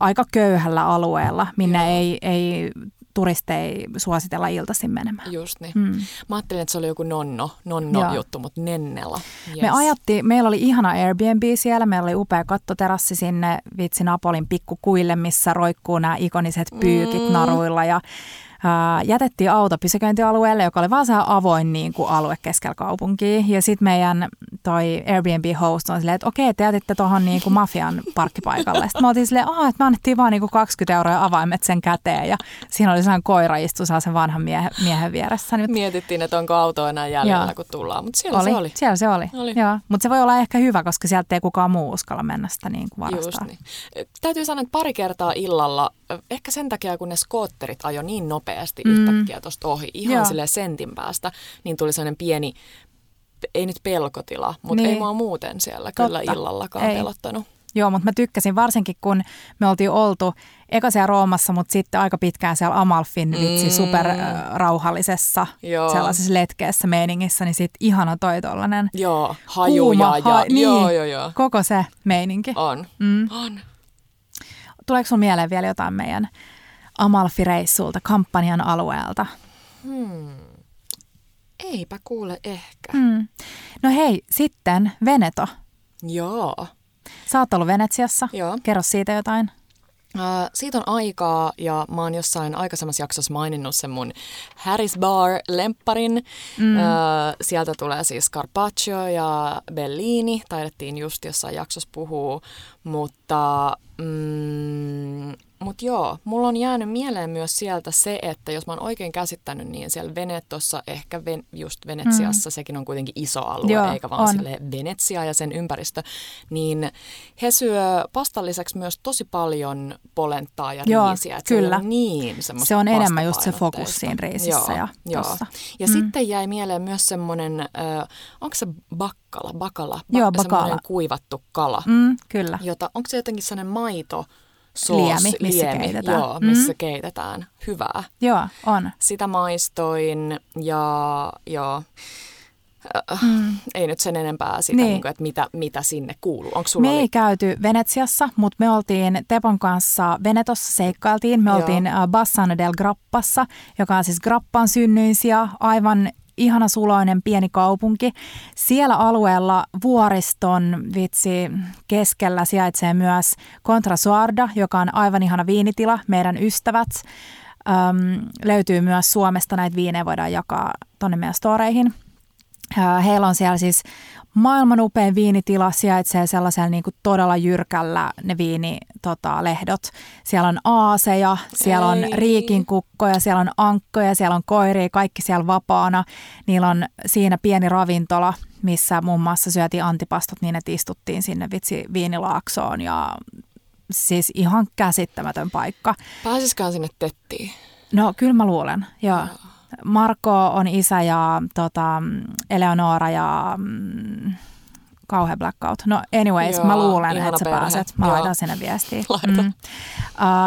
B: aika köyhällä alueella, minne Joo. ei, ei turisteja suositella iltaisin menemään.
A: Just niin. Mm. Mä ajattelin, että se oli joku nonno, nonno Joo. juttu, mutta Nennela.
B: Yes. Me ajatti, meillä oli ihana Airbnb siellä, meillä oli upea kattoterassi sinne vitsi Napolin pikkukuille, missä roikkuu nämä ikoniset pyykit mm. naruilla ja ää, jätettiin auto pysäköintialueelle, joka oli vaan se avoin niin kuin alue keskellä kaupunkia. Ja sitten meidän toi Airbnb-host on silleen, että okei, te jätitte tuohon niin kuin mafian parkkipaikalle. Sitten me oltiin silleen, että me annettiin vaan niin kuin 20 euroa avaimet sen käteen. Ja siinä oli sellainen koira istu sen vanhan miehen, miehen vieressä.
A: Niin, Mietittiin, että onko auto enää jäljellä, Joo. kun tullaan, mutta siellä
B: oli,
A: se oli.
B: Siellä se oli, oli. Joo. Mutta se voi olla ehkä hyvä, koska sieltä ei kukaan muu uskalla mennä sitä niin kuin varastaa. Just
A: niin. Täytyy sanoa, että pari kertaa illalla, ehkä sen takia, kun ne skootterit ajo niin nopeasti mm. yhtäkkiä tuosta ohi, ihan sille sentin päästä, niin tuli sellainen pieni, ei nyt pelkotila, mutta niin. ei mua muuten siellä Totta. kyllä illallakaan ei. pelottanut.
B: Joo, mutta mä tykkäsin varsinkin, kun me oltiin oltu eka siellä Roomassa, mutta sitten aika pitkään siellä Amalfin vitsi mm. superrauhallisessa Joo. sellaisessa letkeessä meiningissä, niin sitten ihana toi tollanen
A: Joo, hajuja kuuma, ja ha,
B: niin,
A: joo, joo, joo.
B: koko se meininki.
A: On, mm. on.
B: Tuleeko sinulla mieleen vielä jotain meidän Amalfi-reissulta, kampanjan alueelta?
A: Hmm. Eipä kuule ehkä.
B: Hmm. No hei, sitten Veneto.
A: Joo.
B: Sä oot ollut Venetsiassa.
A: Joo.
B: Kerro siitä jotain.
A: Uh, siitä on aikaa ja mä oon jossain aikaisemmassa jaksossa maininnut sen mun Harris Bar-lempparin. Mm. Uh, sieltä tulee siis Carpaccio ja Bellini, taidettiin just jossain jaksossa puhua, mutta mm, mutta joo, mulla on jäänyt mieleen myös sieltä se, että jos mä oon oikein käsittänyt, niin siellä Venetossa, ehkä ven, just Venetsiassa, mm. sekin on kuitenkin iso alue, joo, eikä vaan on. sille Venetsia ja sen ympäristö, niin he syö pastan lisäksi myös tosi paljon polenttaa ja joo, riisiä.
B: kyllä.
A: Se on niin
B: Se on enemmän just se fokus siinä riisissä
A: joo,
B: ja
A: joo. Tossa. Ja mm. sitten jäi mieleen myös semmoinen, äh, onko se bakkala, bakala,
B: Joo, bakala.
A: semmoinen kuivattu kala.
B: Mm, kyllä.
A: Jota, onko se jotenkin sellainen maito,
B: soos, liemi, missä liemi, keitetään.
A: Joo, missä mm. keitetään. Hyvää.
B: Joo, on.
A: Sitä maistoin ja joo. Äh, mm. Ei nyt sen enempää sitä, niin. Niin kuin, että mitä, mitä sinne kuuluu. Onko sulla
B: me oli... ei käyty Venetsiassa, mutta me oltiin Tepon kanssa Venetossa seikkailtiin. Me Joo. oltiin äh, Bassano del Grappassa, joka on siis Grappan synnyisiä, aivan ihana suloinen pieni kaupunki. Siellä alueella vuoriston vitsi keskellä sijaitsee myös Contrasuarda, joka on aivan ihana viinitila, meidän ystävät. Öm, löytyy myös Suomesta, näitä viinejä voidaan jakaa tonne meidän storeihin. Heillä on siellä siis maailman upein viinitila sijaitsee sellaisella niin kuin todella jyrkällä ne viinilehdot. Tota, siellä on aaseja, siellä Ei. on riikinkukkoja, siellä on ankkoja, siellä on koiria, kaikki siellä vapaana. Niillä on siinä pieni ravintola, missä muun muassa syötiin antipastot niin, että istuttiin sinne vitsi viinilaaksoon ja siis ihan käsittämätön paikka.
A: Pääsisikään sinne tettiin?
B: No kyllä mä luulen, joo. joo. Marko on isä ja tota, Eleonora ja mm, kauhean blackout. No anyways, Joo, mä luulen, että sä perhe. pääset. Mä Joo. laitan sinne viestiä. Mm. Uh,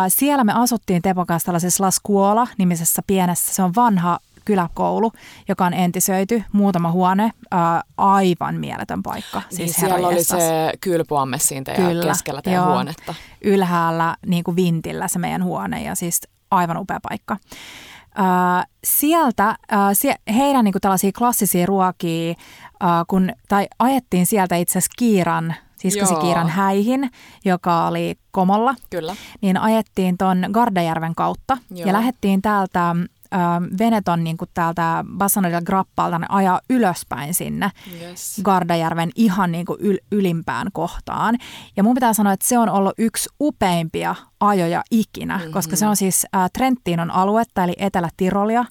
B: siellä me asuttiin Tepon kanssa tällaisessa Laskuola nimisessä pienessä, se on vanha kyläkoulu, joka on entisöity, muutama huone, uh, aivan mieletön paikka.
A: Siis niin siellä oli se kylpyamme siinä teidän Kyllä, keskellä teidän joo. huonetta.
B: Ylhäällä niin kuin vintillä se meidän huone ja siis aivan upea paikka. Uh, sieltä, sie, heidän niin kuin tällaisia klassisia ruokia, uh, kun, tai ajettiin sieltä itse asiassa Kiiran, siis Kiiran häihin, joka oli Komolla.
A: Kyllä.
B: Niin ajettiin tuon Gardajärven kautta Joo. ja lähdettiin täältä ö, Veneton niin kuin täältä Bassano del Grappalta ne ajaa ylöspäin sinne yes. Gardajärven ihan niin kuin yl, ylimpään kohtaan. Ja mun pitää sanoa, että se on ollut yksi upeimpia ajoja ikinä, mm-hmm. koska se on siis äh, Trenttinon aluetta, eli Etelä-Tirolia.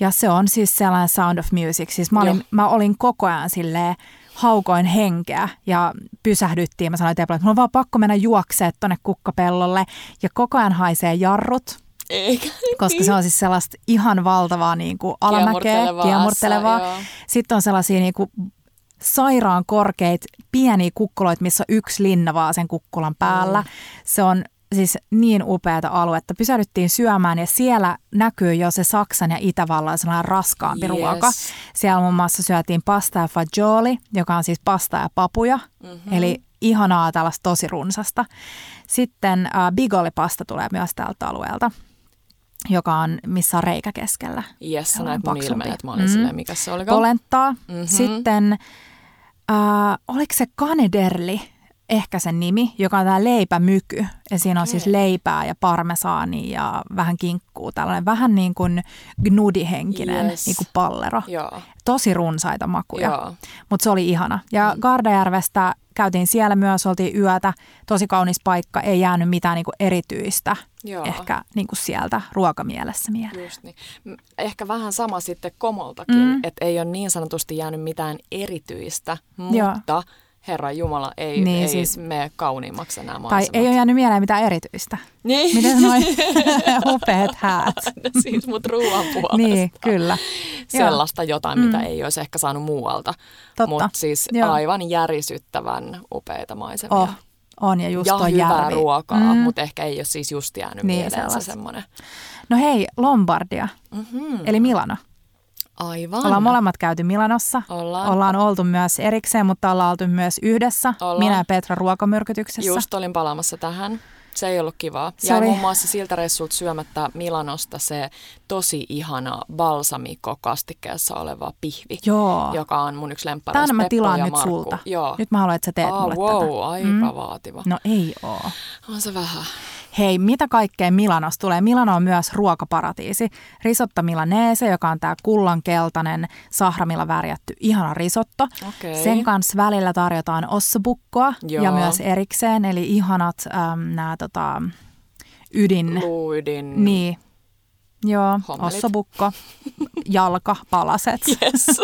B: Ja se on siis sellainen Sound of Music. Siis mä olin, mä olin koko ajan silleen, haukoin henkeä ja pysähdyttiin. Mä sanoin että mulla on vaan pakko mennä juoksemaan tonne kukkapellolle ja koko ajan haisee jarrut.
A: Eikä.
B: Koska se on siis sellaista ihan valtavaa niin kuin alamäkeä, kiemurtelevaa. Sitten on sellaisia niin kuin sairaan korkeita pieniä kukkuloita, missä on yksi linna vaan sen kukkulan päällä. Mm. Se on siis niin upeata aluetta. Pysähdyttiin syömään ja siellä näkyy jo se Saksan ja Itävallan sellainen raskaampi yes. ruoka. Siellä muun muassa syötiin pasta ja fagioli, joka on siis pasta ja papuja. Mm-hmm. Eli ihanaa tällaista tosi runsasta. Sitten äh, bigolipasta tulee myös tältä alueelta joka on, missä on reikä keskellä.
A: Jes, sä näet mun ilmeet. Mä olin mm. silleen, mikä se oli.
B: Polenttaa. Mm-hmm. Sitten, äh, oliko se kanederli? Ehkä sen nimi, joka on tämä leipämyky. Ja siinä on siis leipää ja parmesaani ja vähän kinkkuu. Tällainen vähän niin kuin gnudihenkinen yes. niin kuin pallero. Joo. Tosi runsaita makuja, mutta se oli ihana. Ja mm. Gardajärvestä käytiin siellä myös, oltiin yötä. Tosi kaunis paikka, ei jäänyt mitään niin kuin erityistä Joo. ehkä niin kuin sieltä ruokamielessä mieleen. Just niin.
A: Ehkä vähän sama sitten Komoltakin, mm. että ei ole niin sanotusti jäänyt mitään erityistä, mutta... Joo Herra Jumala, ei, niin, ei siis, mene kauniimmaksi nämä maisemat.
B: Tai ei ole jäänyt mieleen mitään erityistä. Niin. Miten noin upeat häät?
A: No siis mut ruoan puolesta.
B: Niin, kyllä.
A: Sellaista jotain, mitä mm. ei olisi ehkä saanut muualta. Mutta siis Joo. aivan järisyttävän upeita maisemia.
B: Oh. On ja just
A: ja
B: on
A: hyvää
B: järvi.
A: ruokaa, mm. mutta ehkä ei ole siis just jäänyt niin, mieleen se semmoinen.
B: No hei, Lombardia, mm-hmm. eli Milano.
A: Aivan.
B: Ollaan molemmat käyty Milanossa.
A: Ollaan.
B: Ollaan oltu myös erikseen, mutta ollaan oltu myös yhdessä. Ollaan. Minä ja Petra ruokamyrkytyksessä.
A: Just olin palaamassa tähän. Se ei ollut kivaa. Se Jäi oli... muun muassa siltä reissulta syömättä Milanosta se tosi ihana balsamikko kastikkeessa oleva pihvi,
B: Joo.
A: joka on mun yksi lemppareista.
B: Tämän mä tilaan nyt Markku. sulta. Joo. Nyt mä haluan, että sä teet
A: oh,
B: mulle
A: wow,
B: tätä.
A: aika mm. vaativa.
B: No ei oo.
A: On se vähän.
B: Hei, mitä kaikkea Milanosta tulee? Milano on myös ruokaparatiisi. Risotta Milanese, joka on tämä kullankeltainen sahramilla värjätty ihana risotto.
A: Okay.
B: Sen kanssa välillä tarjotaan ossobukkoa Joo. ja myös erikseen, eli ihanat ähm, nämä tota, ydin...
A: Luuydin.
B: Niin. Joo, Hommelit. ossobukko, jalkapalaset.
A: Yes.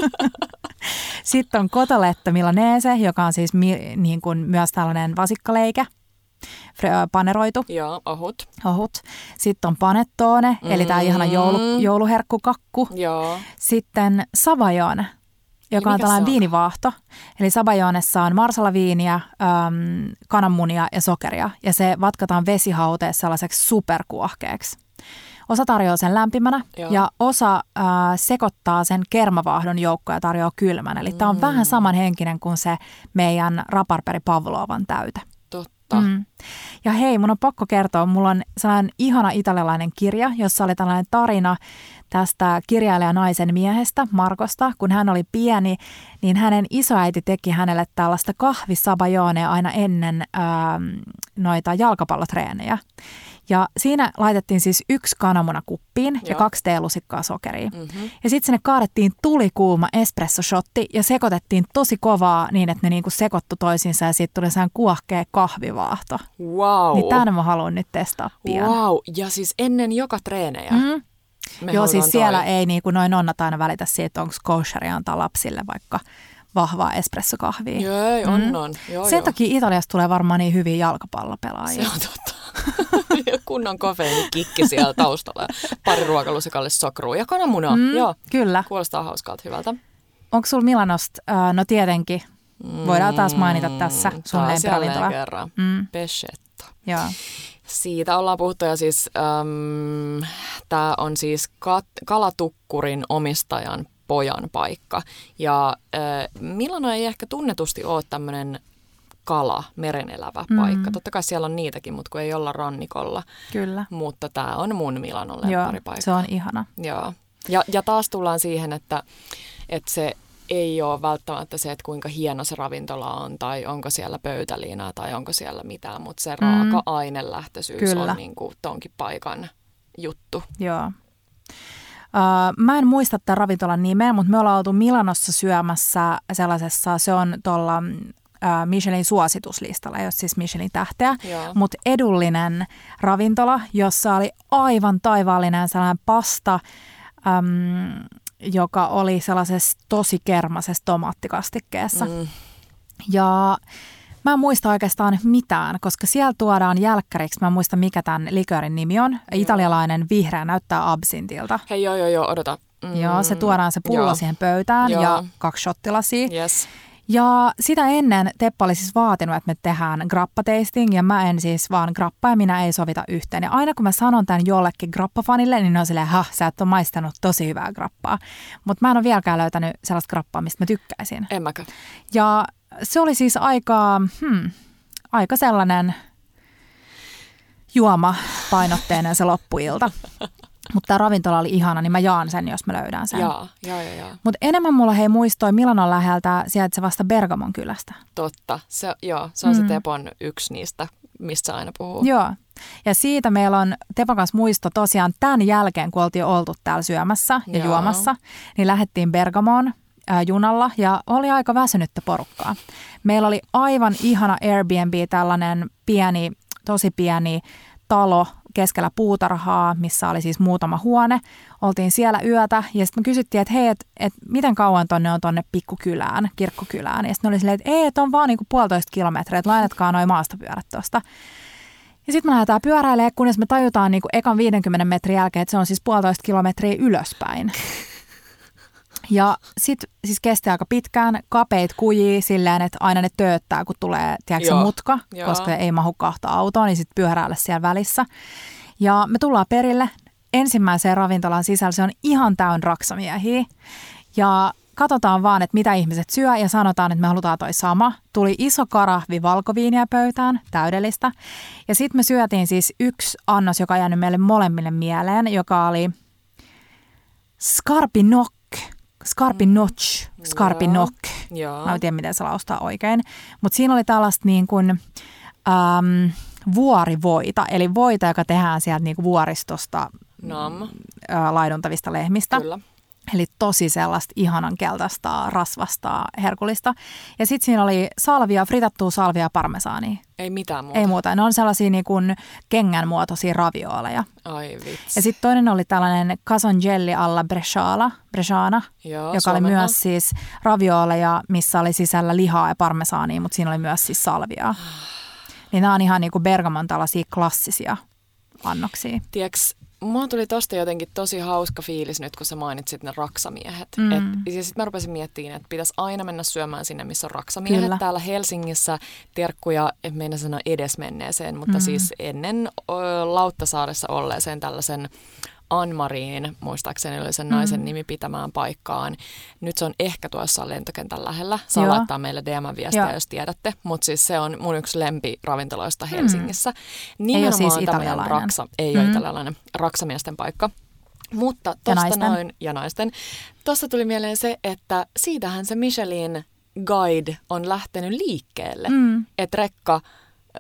B: Sitten on kotoletta milanese, joka on siis mi, niin kuin myös tällainen vasikkaleikä paneroitu.
A: Joo, ohut.
B: Ohut. Sitten on panettone, mm. eli tämä ihana joulu, jouluherkkukakku.
A: Joo.
B: Sitten savajone, joka on tällainen on? viinivaahto. Eli sabajonessa on marsalaviiniä, äm, kananmunia ja sokeria. Ja se vatkataan vesihauteessa sellaiseksi superkuohkeeksi. Osa tarjoaa sen lämpimänä Joo. ja osa äh, sekoittaa sen kermavaahdon joukkoja ja tarjoaa kylmän. Eli mm. tämä on vähän samanhenkinen kuin se meidän raparperi Pavlovan täyte.
A: Totta. Mm.
B: Ja hei, mun on pakko kertoa, mulla on sellainen ihana italialainen kirja, jossa oli tällainen tarina tästä kirjailijan naisen miehestä, Markosta. Kun hän oli pieni, niin hänen isoäiti teki hänelle tällaista kahvisabajonea aina ennen ää, noita jalkapallotreenejä. Ja siinä laitettiin siis yksi kananmuna kuppiin Joo. ja kaksi teelusikkaa sokeria. Mm-hmm. Ja sitten sinne kaadettiin tulikuuma espressoshotti ja sekoitettiin tosi kovaa niin, että ne niinku sekoittu toisiinsa ja siitä tuli sehän kuohkea kahvivaahto.
A: Wow.
B: Niin tämän mä haluan nyt testaa pian.
A: Wow. Ja siis ennen joka treenejä.
B: Mm. Me Joo, siis siellä toi. ei niin kuin noin nonnat aina välitä siitä, että onko kosheria antaa lapsille vaikka vahvaa espressokahvia.
A: Joo, on, mm. on. Joo,
B: Sen
A: joo.
B: takia Italiasta tulee varmaan niin hyviä jalkapallopelaajia.
A: Se on totta. Kunnon kofeiinikikki siellä taustalla. Pari ruokalusikalle sokrua ja kananmunaa. Mm, joo.
B: Kyllä.
A: Kuulostaa hauskalta, hyvältä.
B: Onko sulla Milanosta? Uh, no tietenkin. Voidaan taas mainita tässä mm, sun lempiravintola.
A: kerran. Mm. Pescetta.
B: Joo.
A: Siitä ollaan puhuttu ja siis tämä on siis kat- kalatukkurin omistajan pojan paikka. Ja äh, Milano ei ehkä tunnetusti ole tämmöinen kala, merenelävä mm. paikka. Totta kai siellä on niitäkin, mutta kun ei olla rannikolla.
B: Kyllä.
A: Mutta tämä on mun Milanon lempparipaikka.
B: Joo, se on ihana.
A: Joo. Ja, ja taas tullaan siihen, että, että se ei ole välttämättä se, että kuinka hieno se ravintola on tai onko siellä pöytäliinaa tai onko siellä mitään, mutta se mm. raaka-ainelähtöisyys Kyllä. on niin kuin tonkin paikan juttu.
B: Joo. Mä en muista tämän ravintolan nimeä, mutta me ollaan oltu Milanossa syömässä sellaisessa, se on tuolla Michelin suosituslistalla, ei ole siis Michelin tähteä, mutta edullinen ravintola, jossa oli aivan taivaallinen sellainen pasta, äm, joka oli sellaisessa tosi kermasessa tomaattikastikkeessa. Mm. Ja Mä en muista oikeastaan mitään, koska siellä tuodaan jälkkäriksi, mä en muista mikä tämän likörin nimi on. Italialainen vihreä näyttää absintilta.
A: Hei joo joo joo, odota.
B: Mm. Joo, se tuodaan se pullo joo. siihen pöytään joo. ja kaksi shottilasia.
A: Yes.
B: Ja sitä ennen Teppa oli siis vaatinut, että me tehdään grappa-tasting ja mä en siis vaan grappa ja minä ei sovita yhteen. Ja aina kun mä sanon tämän jollekin grappafanille, niin ne on silleen, ha, sä et ole maistanut tosi hyvää grappaa. Mutta mä en ole vieläkään löytänyt sellaista grappaa, mistä mä tykkäisin.
A: En mäkö.
B: Ja se oli siis aika, hmm, aika sellainen juoma painotteinen se loppuilta. Mutta tämä ravintola oli ihana, niin mä jaan sen, jos mä löydän sen.
A: Jaa, jaa, jaa.
B: Mutta enemmän mulla hei muistoi Milanon läheltä vasta Bergamon kylästä.
A: Totta, se, joo, se on mm. se Tepon yksi niistä, mistä aina puhuu.
B: Joo, ja siitä meillä on Tepon kanssa muisto tosiaan tämän jälkeen, kun oltiin oltu täällä syömässä ja joo. juomassa, niin lähdettiin Bergamoon ää, junalla ja oli aika väsynyttä porukkaa. Meillä oli aivan ihana Airbnb, tällainen pieni, tosi pieni talo keskellä puutarhaa, missä oli siis muutama huone. Oltiin siellä yötä ja sitten me kysyttiin, että hei, että et miten kauan tonne on tonne pikkukylään, kirkkokylään. Ja sitten oli silleen, että ei, että on vaan niinku puolitoista kilometriä, että lainatkaa noin maastopyörät tuosta. Ja sitten me lähdetään pyöräilemään, kunnes me tajutaan niinku ekan 50 metrin jälkeen, että se on siis puolitoista kilometriä ylöspäin. Ja sitten siis kesti aika pitkään, kapeit kujii silleen, että aina ne tööttää, kun tulee tiedätkö, mutka, Joo. koska ei mahu kahta autoa, niin sitten pyöräillä siellä välissä. Ja me tullaan perille ensimmäiseen ravintolan sisällä, se on ihan täynnä raksamiehiä. Ja katsotaan vaan, että mitä ihmiset syö ja sanotaan, että me halutaan toi sama. Tuli iso karahvi valkoviiniä pöytään, täydellistä. Ja sitten me syötiin siis yksi annos, joka jäänyt meille molemmille mieleen, joka oli skarpinok Scarpin mm. Notch, Scarpin Nock. Mä en tiedä, miten se laustaa oikein. Mutta siinä oli tällaista niin kuin, äm, vuorivoita, eli voita, joka tehdään sieltä niin kuin vuoristosta
A: Nam.
B: Ä, laiduntavista lehmistä.
A: Kyllä.
B: Eli tosi sellaista ihanan keltaista, rasvasta, herkullista. Ja sitten siinä oli salvia, fritattua salvia parmesaania.
A: Ei mitään muuta.
B: Ei muuta. Ne on sellaisia niin kuin kengän muotoisia ravioaleja.
A: Ai vitsi.
B: Ja sitten toinen oli tällainen cason jelly alla bresciala, bresciana, Joo, joka suomenna. oli myös siis ravioaleja, missä oli sisällä lihaa ja parmesaania, mutta siinä oli myös siis salvia. niin nämä on ihan niin kuin Bergamon tällaisia klassisia annoksia.
A: Tiedätkö, Mulla tuli tosta jotenkin tosi hauska fiilis nyt, kun sä mainitsit ne raksamiehet. Mm. Et, ja sitten mä rupesin miettimään, että pitäisi aina mennä syömään sinne, missä on raksamiehet. Kyllä. Täällä Helsingissä terkkuja, en mennä sanoa edesmenneeseen, mutta mm. siis ennen ö, Lauttasaaressa olleeseen tällaisen Anmariin, muistaakseni oli sen naisen mm. nimi pitämään paikkaan. Nyt se on ehkä tuossa lentokentän lähellä. Saa Joo. laittaa meille DM-viestiä, jos tiedätte. Mutta siis se on mun yksi lempiravintoloista mm. Helsingissä.
B: Mm. Nimenomaan ei ole siis italialainen.
A: Raksa, ei mm. ole italialainen, raksamiesten paikka. Mutta tosta ja noin, ja naisten. Tuosta tuli mieleen se, että siitähän se Michelin guide on lähtenyt liikkeelle. Mm. Että rekka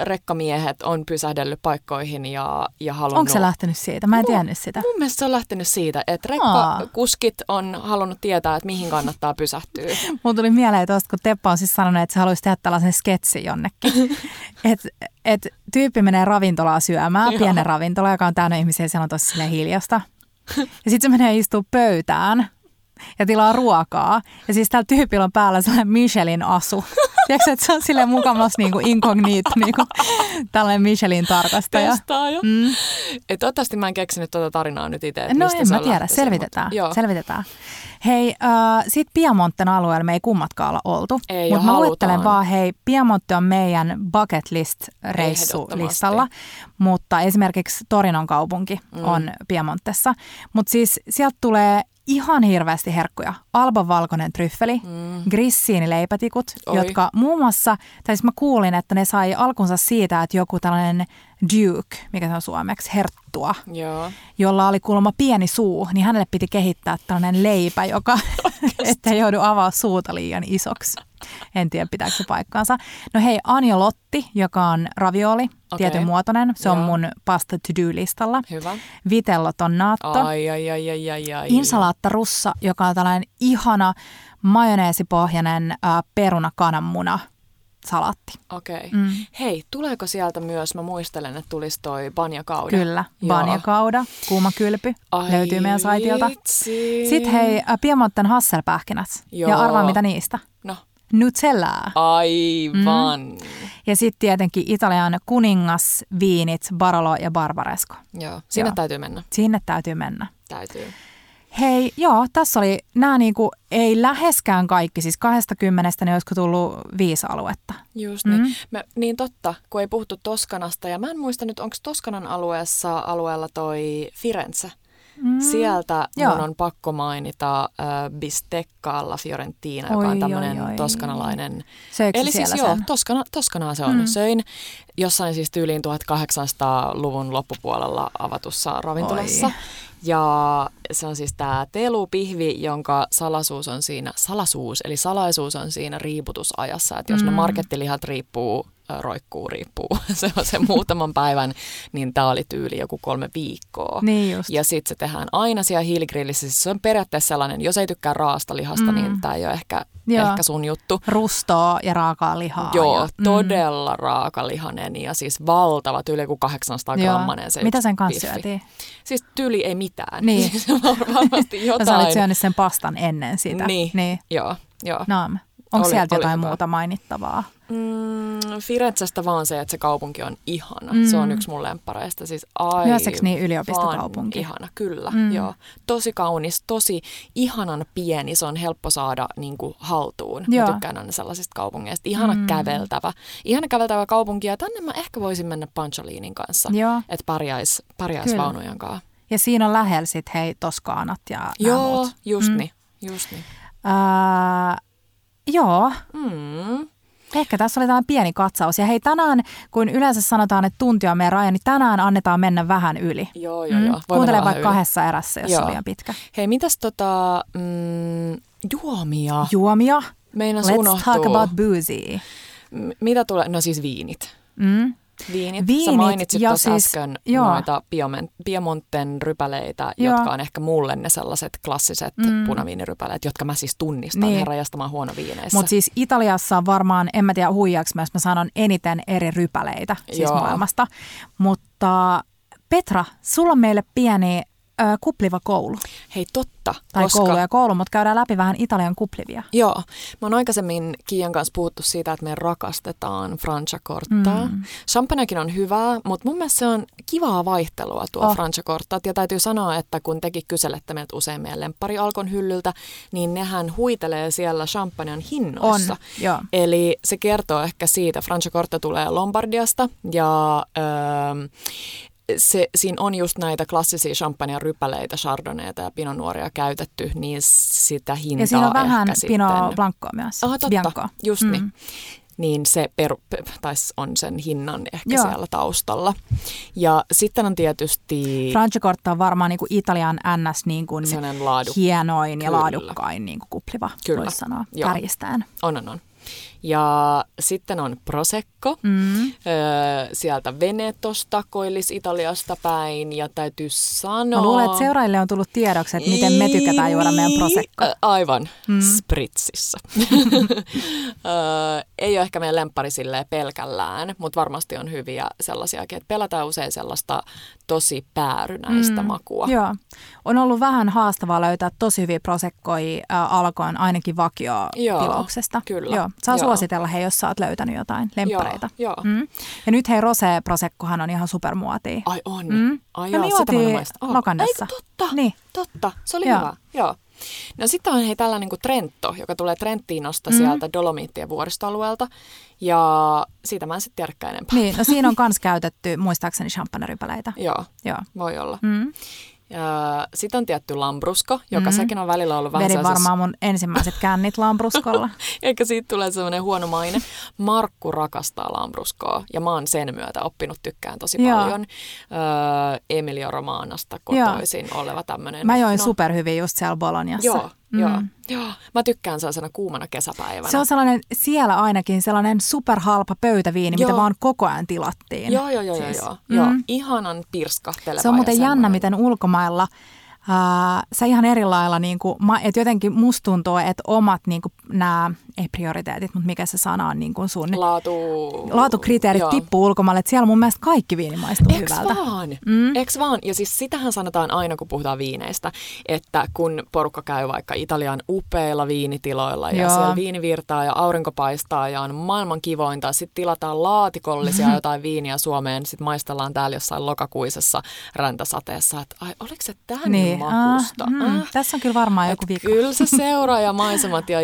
A: rekkamiehet on pysähdellyt paikkoihin ja, ja halunnut...
B: Onko se lähtenyt siitä? Mä en tiennyt sitä.
A: Mun mielestä se on lähtenyt siitä, että rekkakuskit on halunnut tietää, että mihin kannattaa pysähtyä.
B: Mun tuli mieleen tuosta, kun Teppa on siis sanonut, että se haluaisi tehdä tällaisen sketsin jonnekin. että et tyyppi menee ravintolaa syömään, pienen ravintola, joka on täynnä ihmisiä, siellä on tosi hiljasta. Ja sitten se menee istuu pöytään ja tilaa ruokaa. Ja siis tällä tyypillä on päällä sellainen Michelin asu. Tiedätkö, että se on sille mukamas niinku incognito, niinku, tällainen Michelin tarkastaja.
A: Testaaja. Mm. Et toivottavasti mä en keksinyt tuota tarinaa nyt itse.
B: No en mä tiedä, selvitetään. Mutta, selvitetään. Hei, äh, sit Piemonten alueella me ei kummatkaan olla oltu. Mutta mä luettelen vaan, hei, Piemonte on meidän bucket list reissulistalla. Mutta esimerkiksi Torinon kaupunki mm. on Piemontessa. Mutta siis sieltä tulee ihan hirveästi herkkuja. Alban valkoinen tryffeli, mm. grissiinileipätikut, Oi. jotka muun muassa, tai siis mä kuulin, että ne sai alkunsa siitä, että joku tällainen duke, mikä se on suomeksi, herttua,
A: Joo.
B: jolla oli kuulemma pieni suu, niin hänelle piti kehittää tällainen leipä, joka, ettei joudu avaa suuta liian isoksi. En tiedä pitääkö se paikkaansa. No hei, Lotti, joka on ravioli, okay. tietyn muotoinen. Se Joo. on mun pasta to-do-listalla.
A: Hyvä.
B: Vitello tonnaatto.
A: Ai, ai, ai, ai, ai, ai.
B: Insalaatta russa, joka on tällainen ihana majoneesipohjainen äh, peruna kananmuna salaatti.
A: Okei. Okay. Mm. Hei, tuleeko sieltä myös, mä muistelen, että tulisi toi banjakauda.
B: Kyllä, banjakauda, kuuma kylpy, Ai löytyy meidän saitiolta. Vitsi. Sitten hei, äh, Piemonten hasselpähkinät. Joo. Ja arvaa mitä niistä.
A: No.
B: Nutellaa.
A: Aivan. Mm.
B: Ja sitten tietenkin Italian kuningasviinit Barolo ja Barbaresco.
A: Joo, sinne Joo. täytyy mennä.
B: Sinne täytyy mennä.
A: Täytyy.
B: Hei, joo, tässä oli nämä niinku, ei läheskään kaikki, siis 20 niin olisiko tullut viisi aluetta.
A: Just niin. Mm-hmm. Me, niin totta, kun ei puhuttu Toskanasta, ja mä en muista nyt, onko Toskanan alueessa alueella toi Firenze? Mm, Sieltä joo. mun on pakko mainita äh, Bistecca alla Fiorentina, joka oi, on tämmöinen toskanalainen.
B: Söikö Eli
A: siis
B: joo,
A: Toskana, Toskanaa se on. Mm. Söin jossain siis tyyliin 1800-luvun loppupuolella avatussa ravintolassa. Oi. Ja se on siis tämä telupihvi, jonka salasuus on siinä, salasuus, eli salaisuus on siinä riiputusajassa. Että jos mm. ne markettilihat riippuu, roikkuu, riippuu, se on se muutaman päivän, niin tämä oli tyyli joku kolme viikkoa.
B: Niin just.
A: Ja sitten se tehdään aina siellä hiiligrillissä. Siis se on periaatteessa sellainen, jos ei tykkää raasta lihasta, niin mm. niin tämä ei ole ehkä, ehkä sun juttu.
B: Rustoa ja raakaa lihaa.
A: Joo, ja, mm. todella raakalihanen ja siis valtava, tyyli joku 800 grammanen se
B: Mitä sen kanssa syötiin?
A: Siis tyyli ei mitään.
B: Niin.
A: Siis varmasti jotain.
B: Sä olit syönyt sen pastan ennen sitä.
A: Niin, niin. joo. joo.
B: Naam. Onko oli, sieltä jotain hyvä. muuta mainittavaa?
A: Mm, Firenzestä vaan se, että se kaupunki on ihana. Mm. Se on yksi mun lemppareista. Siis aivan
B: niin yliopistokaupunki?
A: ihana, kyllä. Mm. Joo. Tosi kaunis, tosi ihanan pieni. Se on helppo saada niin kuin, haltuun. Joo. Mä tykkään aina sellaisista kaupungeista. Ihana mm. käveltävä. Ihana käveltävä kaupunki. Ja tänne mä ehkä voisin mennä Pancholinin kanssa. Että pärjäis, pärjäis vaunujen kanssa.
B: Ja siinä on lähellä sit hei Toskaanat ja
A: Joo,
B: muut.
A: just mm. niin. Just niin.
B: Uh, joo.
A: Mm.
B: Ehkä tässä oli tämä pieni katsaus. Ja hei tänään, kun yleensä sanotaan, että tunti on meidän raja, niin tänään annetaan mennä vähän yli.
A: Joo, joo, joo. Mm.
B: Kuuntele vaikka yli. kahdessa erässä, jos joo. on liian pitkä.
A: Hei, mitäs tota, mm, juomia?
B: Juomia?
A: Meinas
B: Let's
A: unohtuu.
B: talk about boozy.
A: M- mitä tulee? No siis viinit.
B: Mm.
A: Viinit. Viinit. Sä mainitsit tuossa siis, äsken joo. noita Piemonten rypäleitä, joo. jotka on ehkä mulle ne sellaiset klassiset mm. punaviinirypäleet, jotka mä siis tunnistan niin. herrajastamaan huono viineissä.
B: Mutta siis Italiassa on varmaan, en mä tiedä huijaksi mä sanon eniten eri rypäleitä siis joo. maailmasta. Mutta Petra, sulla on meille pieni ö, kupliva koulu.
A: Hei totta.
B: Tai koska... koulu ja koulu, mutta käydään läpi vähän Italian kuplivia.
A: Joo. Mä oon aikaisemmin Kiian kanssa puhuttu siitä, että me rakastetaan Franciacortaa. Mm. Champagnekin on hyvää, mutta mun mielestä se on kivaa vaihtelua tuo oh. Franciacorta. Ja täytyy sanoa, että kun tekin kyselette meiltä usein meidän lemppari Alkon hyllyltä, niin nehän huitelee siellä champagnen hinnoissa.
B: On, joo.
A: Eli se kertoo ehkä siitä, Franciacorta tulee Lombardiasta ja öö, se, siinä on just näitä klassisia champagne rypäleitä, chardonnayta ja pinot nuoria käytetty, niin sitä hintaa
B: Ja siinä on vähän
A: pinot
B: blanccoa myös.
A: Aha, totta, Bianco. just niin. mm. niin. Niin se peru, tai on sen hinnan ehkä Joo. siellä taustalla. Ja sitten on tietysti...
B: Franciacorta on varmaan niin kuin Italian NS niin kuin hienoin Kyllä. ja laadukkain niin kuin kupliva, Kyllä. voisi sanoa, kärjistään.
A: On, on, on. Ja sitten on Prosecco
B: mm. öö,
A: sieltä Venetosta, Koillis-Italiasta päin. Ja täytyy sanoa...
B: Mä luulen, että seuraajille on tullut tiedoksi, että miten me tykätään juoda meidän Prosecco.
A: Aivan, mm. Spritsissä. öö, ei ole ehkä meidän lemppari pelkällään, mutta varmasti on hyviä sellaisiakin, että pelataan usein sellaista tosi päärynäistä mm. makua.
B: Joo. On ollut vähän haastavaa löytää tosi hyviä prosekkoja äh, alkoon ainakin vakio-tilauksesta.
A: Kyllä.
B: Joo. Saa Joo. Suositella he, jos sä oot löytänyt jotain lempareita.
A: Joo.
B: Mm. Ja nyt hei Rose Prosekkohan on ihan supermuotia.
A: Ai on. Mm. Ai
B: ja
A: joo, sitä
B: mä oh.
A: Ei, totta.
B: Niin.
A: Totta. Se oli Joo. hyvä. Joo. No sitten on hei tällainen kuin Trento, joka tulee Trentinosta mm. sieltä Dolomiittien vuoristoalueelta. Ja siitä mä en sitten tiedäkään enempää.
B: Niin, no siinä on myös käytetty muistaakseni champagnerypäleitä.
A: Joo,
B: Joo,
A: voi olla.
B: Mm.
A: Sitten on tietty Lambrusko, joka mm. sekin on välillä ollut vähän
B: Vedin varmaan mun ensimmäiset kännit Lambruskolla.
A: Eikä siitä tulee semmoinen huono maine. Markku rakastaa Lambruskoa ja mä oon sen myötä oppinut tykkään tosi Joo. paljon. Öö, Emilio Romanasta kotoisin Joo. oleva tämmöinen.
B: Mä join no. superhyvin just siellä Bolognassa.
A: Joo, mm. joo. Joo, mä tykkään sellaisena kuumana kesäpäivänä.
B: Se on sellainen, siellä ainakin sellainen superhalpa pöytäviini, joo. mitä vaan koko ajan tilattiin.
A: Joo, joo, joo, siis. joo, joo. Mm. joo. Ihanan pirskahteleva
B: Se on muuten jännä, miten ulkomailla – Sä ihan eri lailla, niin kuin, että jotenkin musta tuntuu, että omat niin kuin, nämä, ei prioriteetit, mutta mikä se sana on niin kuin sun?
A: Laatu...
B: Laatukriteerit Joo. tippuu ulkomaille, että siellä mun mielestä kaikki viini maistuu Eks hyvältä.
A: vaan? Mm. Eks vaan? Ja siis sitähän sanotaan aina, kun puhutaan viineistä, että kun porukka käy vaikka Italian upeilla viinitiloilla ja Joo. siellä viini virtaa ja aurinko paistaa ja on maailman kivointa, sitten tilataan laatikollisia jotain viiniä Suomeen, sitten maistellaan täällä jossain lokakuisessa räntäsateessa, että ai, oliko se niin niin. Makusta. Ah,
B: mm, tässä on kyllä varmaan joku vika.
A: Kyllä se maisemat ja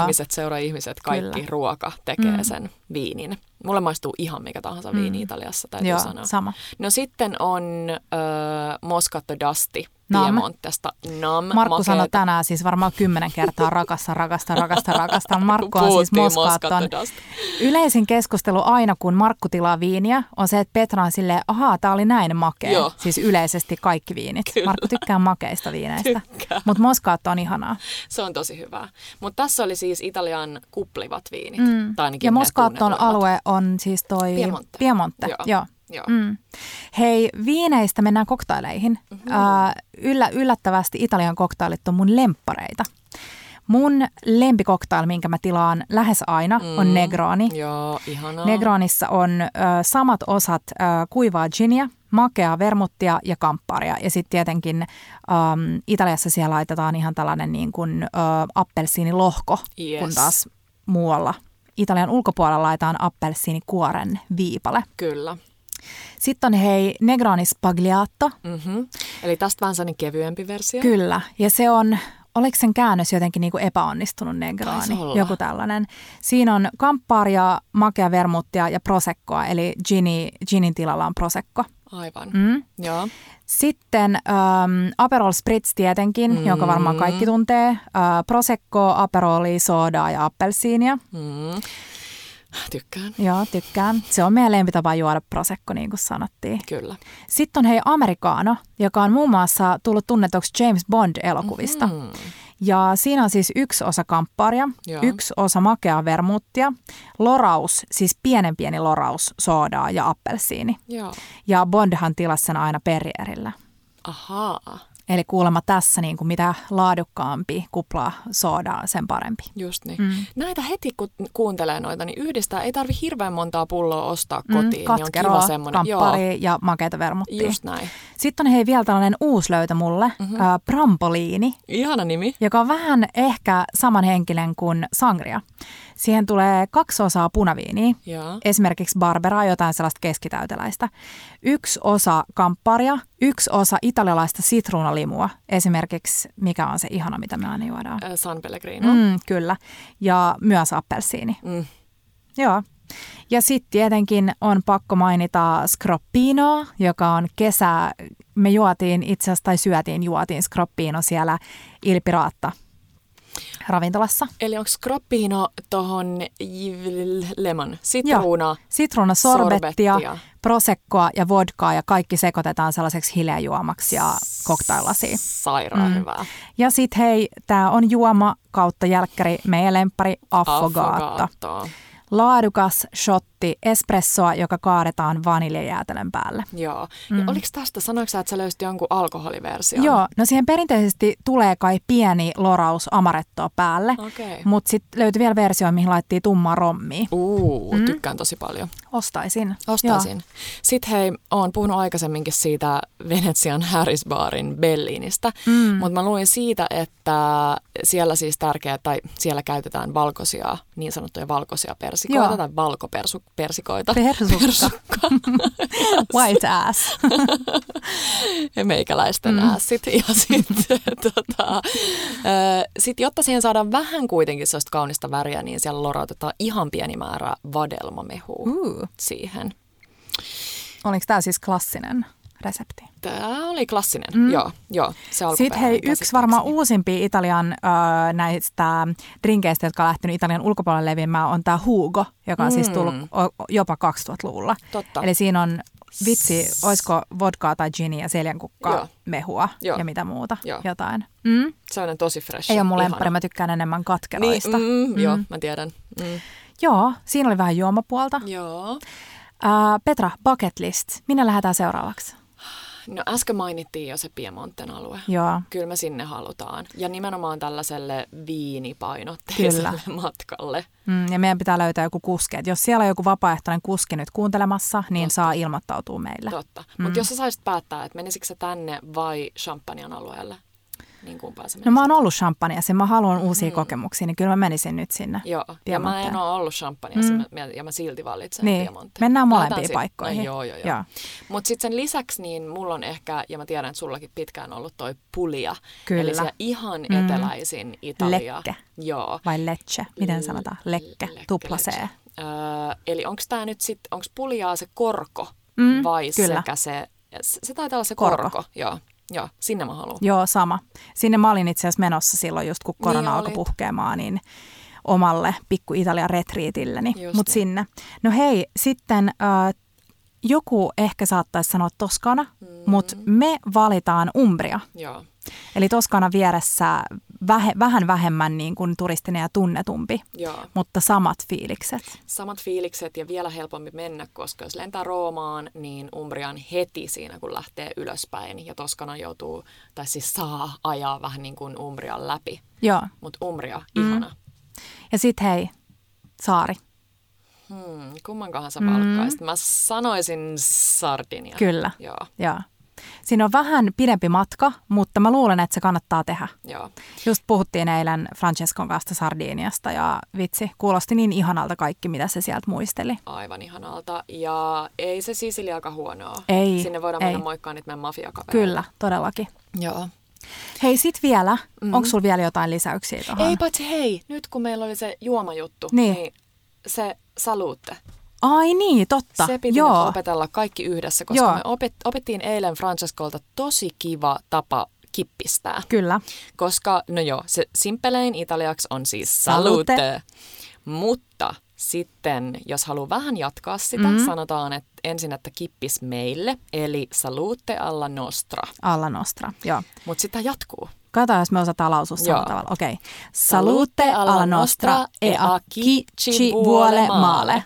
A: ihmiset, seura-ihmiset, kaikki kyllä. ruoka tekee mm. sen viinin. Mulle maistuu ihan mikä tahansa mm. viini Italiassa, täytyy Joo, sanoa.
B: sama.
A: No sitten on äh, Moscato Dusty Piemontesta. Nam,
B: Markku makeeta. sanoi tänään siis varmaan kymmenen kertaa rakasta, rakasta, rakasta, rakasta. Markku on siis Moskaton. Yleisin keskustelu aina, kun Markku tilaa viiniä, on se, että Petra on silleen, ahaa, tää oli näin makea. Joo. Siis yleisesti kaikki viinit. Kyllä. Markku tykkää makeista viineistä. Mutta Moskaatto on ihanaa.
A: Se on tosi hyvää. Mutta tässä oli siis Italian kuplivat viinit. Mm.
B: ja Moskaaton alue on siis toi Piemonte. Piemonte. Joo. Joo. Joo. Mm. Hei, viineistä mennään koktaileihin. Mm-hmm. Uh, yllä, yllättävästi Italian koktailit on mun lemppareita. Mun lempikoktail, minkä mä tilaan lähes aina, mm. on Negroni.
A: Joo, ihanaa.
B: Negronissa on uh, samat osat uh, kuivaa ginia, makeaa vermuttia ja kampparia. Ja sitten tietenkin um, Italiassa siellä laitetaan ihan tällainen niin kuin uh, appelsiinilohko, yes. kun taas muualla Italian ulkopuolella laitetaan appelsiinikuoren viipale.
A: Kyllä.
B: Sitten on hei Negroni Spagliato.
A: Mm-hmm. Eli tästä vähän sellainen kevyempi versio.
B: Kyllä, ja se on, oliko sen käännös jotenkin niin kuin epäonnistunut Negroni? Joku tällainen. Siinä on kamppaaria, makea vermuttia ja prosekkoa, eli gini, ginin tilalla on prosekko.
A: Aivan, mm. joo.
B: Sitten ähm, Aperol Spritz tietenkin, mm. jonka varmaan kaikki tuntee. Äh, Prosecco, Aperoli, soodaa ja appelsiinia.
A: Mm. Tykkään.
B: Joo, tykkään. Se on meidän lempitapa juoda prosecco, niin kuin sanottiin.
A: Kyllä.
B: Sitten on hei Amerikaano, joka on muun muassa tullut tunnetuksi James Bond-elokuvista. Mm-hmm. Ja siinä on siis yksi osa kampparia, Joo. yksi osa makeaa vermuttia, loraus, siis pienen pieni loraus, soodaa ja appelsiini.
A: Joo.
B: Ja Bondhan tilasi sen aina perrierillä.
A: Ahaa.
B: Eli kuulemma tässä niin kuin mitä laadukkaampi kupla soodaa, sen parempi.
A: Just niin. Mm. Näitä heti kun kuuntelee noita, niin yhdistää, ei tarvi hirveän montaa pulloa ostaa mm, kotiin. Mm,
B: katkeroa, niin on kiva semmoinen. kamppari ja makeita vermuttia.
A: Just näin.
B: Sitten on hei vielä tällainen uusi löytö mulle, mm-hmm. äh, Brampoliini.
A: Ihana nimi.
B: Joka on vähän ehkä samanhenkinen kuin Sangria. Siihen tulee kaksi osaa punaviiniä,
A: ja.
B: esimerkiksi Barberaa, jotain sellaista keskitäyteläistä. Yksi osa kampparia, yksi osa italialaista sitruunalimua, esimerkiksi mikä on se ihana, mitä me aina juodaan.
A: San Pellegrino.
B: Mm, kyllä, ja myös appelsiini.
A: Mm.
B: Joo. Ja sitten tietenkin on pakko mainita Scroppino, joka on kesä, me juotiin itse asiassa tai syötiin, juotiin Scroppino siellä Ilpiraatta ravintolassa.
A: Eli onko Scroppino tuohon lemon, sitruuna,
B: sitruuna sorbettia, sorbettia, prosekkoa ja vodkaa ja kaikki sekoitetaan sellaiseksi hilejuomaksi ja koktailasiin.
A: Sairaan mm. hyvää.
B: Ja sitten hei, tämä on juoma kautta jälkkäri, meidän lempari Affogato. Affogato laadukas shotti espressoa, joka kaadetaan vaniljajäätelön päälle.
A: Joo. Mm. Ja oliko tästä, sanoiko sä, että sä löysit jonkun alkoholiversion?
B: Joo, no siihen perinteisesti tulee kai pieni loraus amarettoa päälle,
A: okay.
B: mutta sitten löytyi vielä versio, mihin laittiin tummaa rommia.
A: Uu, mm. tykkään tosi paljon.
B: Ostaisin.
A: Ostaisin. Joo. Sitten hei, oon puhunut aikaisemminkin siitä Venetsian Harrisbaarin Bellinistä, mm. mutta mä luin siitä, että siellä siis tärkeää, tai siellä käytetään valkoisia, niin sanottuja valkoisia persikoita Joo. tai valkopersikoita.
B: Persukka. Persukka. White ass.
A: ja meikäläisten mm. assit. Ja sitten, tota, sit, jotta siihen saadaan vähän kuitenkin sellaista kaunista väriä, niin siellä lorautetaan ihan pieni määrä vadelmamehua uh. siihen.
B: Oliko tämä siis klassinen? Resepti.
A: Tämä oli klassinen, mm. joo. joo se
B: Sitten hei, yksi varmaan uusimpi Italian äh, näistä drinkeistä, jotka on lähtenyt Italian ulkopuolelle leviämään, on tämä Hugo, joka on siis mm. siis tullut jopa 2000-luvulla.
A: Totta.
B: Eli siinä on vitsi, olisiko vodkaa tai ginia ja seljankukkaa,
A: Joo.
B: mehua
A: Joo.
B: ja mitä muuta,
A: Joo.
B: jotain. Mm?
A: Se on tosi fresh.
B: Ei ole mun
A: ihana.
B: lemppari, mä tykkään enemmän
A: Niin,
B: katkeroista.
A: mm, joo, mä tiedän. Mm.
B: Joo, siinä oli vähän juomapuolta.
A: Joo.
B: Ää, Petra, bucket list. Minne lähdetään seuraavaksi?
A: No äsken mainittiin jo se Piemonten alue.
B: Joo,
A: Kyllä me sinne halutaan. Ja nimenomaan tällaiselle viinipainotteiselle matkalle.
B: mm, ja meidän pitää löytää joku kuski. Et jos siellä on joku vapaaehtoinen kuski nyt kuuntelemassa, niin saa ilmoittautua meille.
A: Totta. Mm. Mutta jos sä saisit päättää, että menisikö sä tänne vai Champagnen alueelle, niin sä
B: No mä oon ollut champagneassa ja mä haluan uusia kokemuksia, niin kyllä mä menisin nyt sinne.
A: Joo, ja mä en ole ollut Champagneassa mm. ja mä silti valitsen
B: Niin,
A: Piemonte.
B: mennään molempiin
A: si-
B: paikkoihin.
A: No, joo, joo, joo.
B: Joo.
A: Mutta sitten sen lisäksi niin mulla on ehkä, ja mä tiedän, että sullakin pitkään ollut toi Puglia.
B: Kyllä.
A: Eli siellä ihan
B: Mm.
A: eteläisin Italia.
B: Lecce.
A: Joo.
B: Vai lecce, miten sanotaan? Lekke,
A: Lecce,
B: tupla C.
A: Öö, eli onko tämä nyt sitten, onko Pugliaa se korko
B: Mm,
A: vai
B: kyllä.
A: sekä se, se, se taitaa olla se
B: Korko.
A: korko. Joo, joo, sinne mä haluan.
B: Joo, sama. Sinne mä olin itse asiassa menossa silloin just kun korona
A: Niin
B: alkoi puhkeamaan, niin omalle pikku Italian retriitilleni,
A: Just
B: mutta
A: niin.
B: sinne. No hei, sitten äh, joku ehkä saattaisi sanoa Toskana, mm. mutta me valitaan Umbria.
A: Joo,
B: Eli Toskana vieressä vähe, vähän vähemmän niin kuin turistinen ja tunnetumpi,
A: joo.
B: mutta samat fiilikset.
A: Samat fiilikset ja vielä helpompi mennä, koska jos lentää Roomaan, niin Umbrian heti siinä, kun lähtee ylöspäin. Ja Toskana joutuu, tai siis saa ajaa vähän niin kuin Umbrian läpi.
B: Joo.
A: Mutta Umbria, ihana.
B: Ja sitten hei, saari.
A: Hmm, kummankohan sä valkkaisit? Mä sanoisin Sardinia.
B: Kyllä.
A: Joo,
B: Joo. Siinä on vähän pidempi matka, mutta mä luulen, että se kannattaa tehdä.
A: joo.
B: Just puhuttiin eilen Francescon kanssa Sardiniasta ja vitsi, kuulosti niin ihanalta kaikki, mitä se sieltä muisteli.
A: Aivan ihanalta. Ja ei se Sisiliakaan huonoa.
B: Ei,
A: Sinne voidaan
B: ei.
A: mennä moikkaan niitä meidän mafiakavereita.
B: Kyllä, todellakin.
A: Joo.
B: Hei, sit vielä, mm-hmm. onko sulla vielä jotain lisäyksiä tuohon?
A: Ei paitsi hei, nyt kun meillä oli se juomajuttu,
B: Niin.
A: niin se saluutte.
B: Ai niin, totta.
A: Se piti
B: Joo.
A: opetella kaikki yhdessä, koska
B: Joo.
A: me opet, opittiin eilen Francescolta tosi kiva tapa kippistää.
B: Kyllä.
A: Koska, no joo, se simpelein italiaksi on siis
B: Salute.
A: salute. Mutta sitten, jos haluaa vähän jatkaa sitä,
B: Mhm.
A: mm. sanotaan että ensin, että kippis meille, eli salute alla nostra.
B: Alla Nostra, joo.
A: Mutta sitä jatkuu.
B: Katsotaan, jos me osataan lausua samalla tavalla. Okei. Okay. Salute alla nostra e a chi ci vuole male.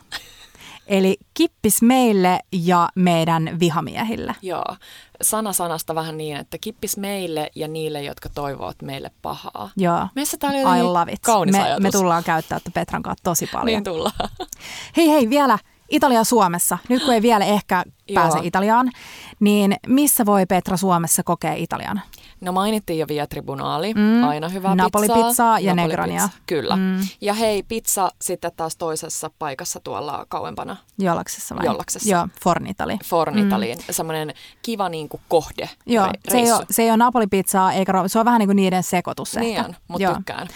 B: Eli kippis meille ja meidän vihamiehille.
A: Joo, sana sanasta vähän niin, että kippis meille ja niille, jotka toivovat meille pahaa.
B: Joo.
A: Meissä tää oli
B: I love it.
A: kaunis
B: me,
A: ajatus.
B: me tullaan käyttää Petran kanssa tosi paljon.
A: Niin tullaan.
B: Hei hei, vielä Italia Suomessa. Nyt kun ei vielä ehkä pääse
A: Joo.
B: Italiaan, niin missä voi Petra Suomessa kokea Italian?
A: No mainittiin jo Via Tribunaali,
B: Mm.
A: aina hyvää
B: Napoli-pizzaa
A: pizzaa.
B: ja
A: Napoli-pizza,
B: Negronia.
A: Kyllä.
B: Mm.
A: Ja hei, pizza sitten taas toisessa paikassa tuolla kauempana,
B: Jollaksessa vai?
A: Jollaksessa.
B: Joo, Fornitali.
A: Fornitaliin. Mm. Semmoinen kiva niin kuin kohde,
B: Joo,
A: re-
B: se ei,
A: reissu.
B: ole, se ei ole Napoli-pizzaa, eikä ro- se on vähän niin kuin niiden sekoitus
A: Niin
B: ehkä.
A: mutta tykkään.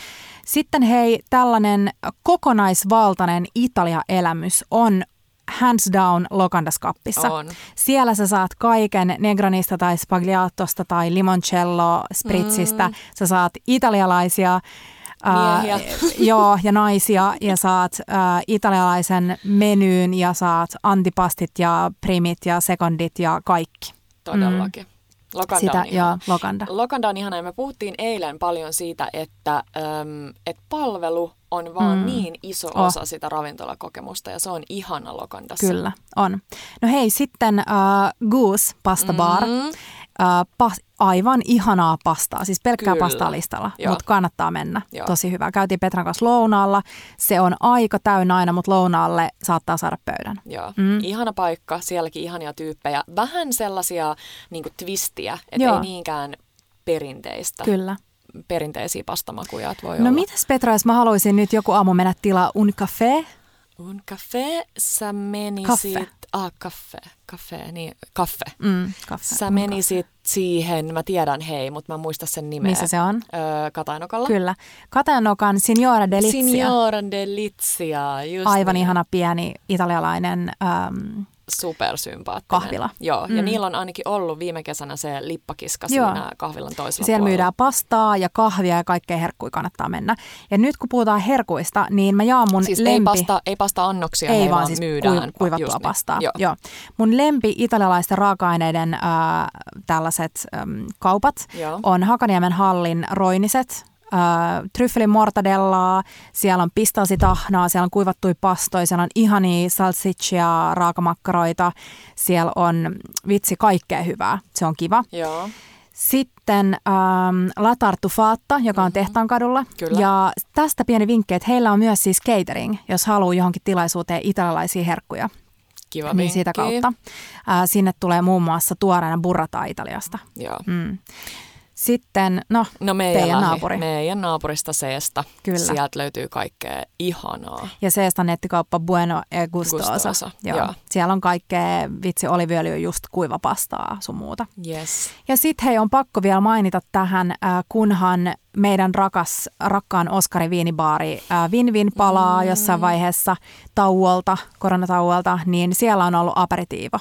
B: Sitten hei, tällainen kokonaisvaltainen Italia-elämys on hands down Lokandaskappissa.
A: On.
B: Siellä sä saat kaiken Negranista tai Spagliatosta tai limoncello spritsistä. Mm. Sä saat italialaisia ää,
A: Miehiä.
B: joo, ja naisia ja saat ää, italialaisen menyyn ja saat antipastit ja primit ja sekondit ja kaikki.
A: Todellakin. Lokanda
B: Sitä,
A: on ihana.
B: joo, Lokanda.
A: Lokanda on ihana ja me puhuttiin eilen paljon siitä, että, äm, että palvelu on vaan
B: Mm.
A: niin iso
B: Oh.
A: osa sitä ravintolakokemusta ja se on ihana Lokandassa.
B: Kyllä, on. No hei, sitten uh, Goose Pasta Bar.
A: Mm.
B: Uh, pas, aivan ihanaa pastaa, siis pelkkää
A: Kyllä.
B: pastaa listalla, mutta kannattaa mennä.
A: Joo.
B: Tosi hyvä. Käytiin Petran kanssa lounaalla. Se on aika täynnä aina, mutta lounaalle saattaa saada pöydän.
A: Joo,
B: Mm.
A: ihana paikka, sielläkin ihania tyyppejä. Vähän sellaisia niin twistiä, että ei niinkään perinteistä,
B: Kyllä.
A: Perinteisiä pastamakuja, että voi
B: No
A: olla.
B: mitäs Petra, jos mä haluaisin nyt joku aamu mennä tilaa un café?
A: Un café, sä menisit...
B: Kaffe.
A: Ah, kaffe, kaffe, niin, kaffe.
B: Mm, kaffe.
A: Sä menisit siihen, mä tiedän hei, mutta mä en muista sen nimeä.
B: Missä se on?
A: Öö, Katainokalla.
B: Kyllä. Katanokan Signora Delizia.
A: Signora Delizia, just
B: Aivan
A: niin.
B: ihana pieni italialainen ähm,
A: supersympaattinen.
B: Kahvila.
A: Joo, ja mm. niillä on ainakin ollut viime kesänä se lippakiska Joo. siinä kahvilan toisella
B: Siellä
A: puolella.
B: myydään pastaa ja kahvia ja kaikkea herkkuja kannattaa mennä. Ja nyt kun puhutaan herkuista, niin mä jaan mun
A: siis
B: lempi...
A: ei pasta, ei pasta annoksia,
B: ei
A: vaan,
B: siis
A: myydään.
B: kuivattua
A: Just
B: pastaa.
A: Niin. Joo.
B: Joo. Mun lempi italialaisten raaka-aineiden äh, tällaiset ähm, kaupat
A: Joo.
B: on Hakaniemen hallin roiniset, äh, tryffelin mortadellaa, siellä on pistasitahnaa, siellä on kuivattui pastoja, siellä on ihania salsiccia, raakamakkaroita, siellä on vitsi kaikkea hyvää, se on kiva.
A: Joo.
B: Sitten ähm, La Tartufatta, joka on Tehtaankadulla.
A: Kyllä.
B: Ja tästä pieni vinkki, että heillä on myös siis catering, jos haluaa johonkin tilaisuuteen italialaisia herkkuja.
A: Kiva
B: Niin
A: vinkki.
B: kautta. Äh, sinne tulee muun muassa tuoreena burrata Italiasta.
A: Joo.
B: Mm. Sitten, no,
A: No meidän,
B: teidän naapuri.
A: meidän naapurista Seesta.
B: Kyllä.
A: Sieltä löytyy kaikkea ihanaa.
B: Ja Seesta nettikauppa Bueno e Gustosa.
A: Gustosa,
B: Joo.
A: joo.
B: Siellä on kaikkea, vitsi, oliviöljy, just kuivapastaa sun muuta.
A: Yes.
B: Ja sitten hei, on pakko vielä mainita tähän, äh, kunhan meidän rakas, rakkaan Oskari viinibaari äh, Vinvin palaa mm. jossain vaiheessa tauolta, koronatauolta, niin siellä on ollut aperitiivo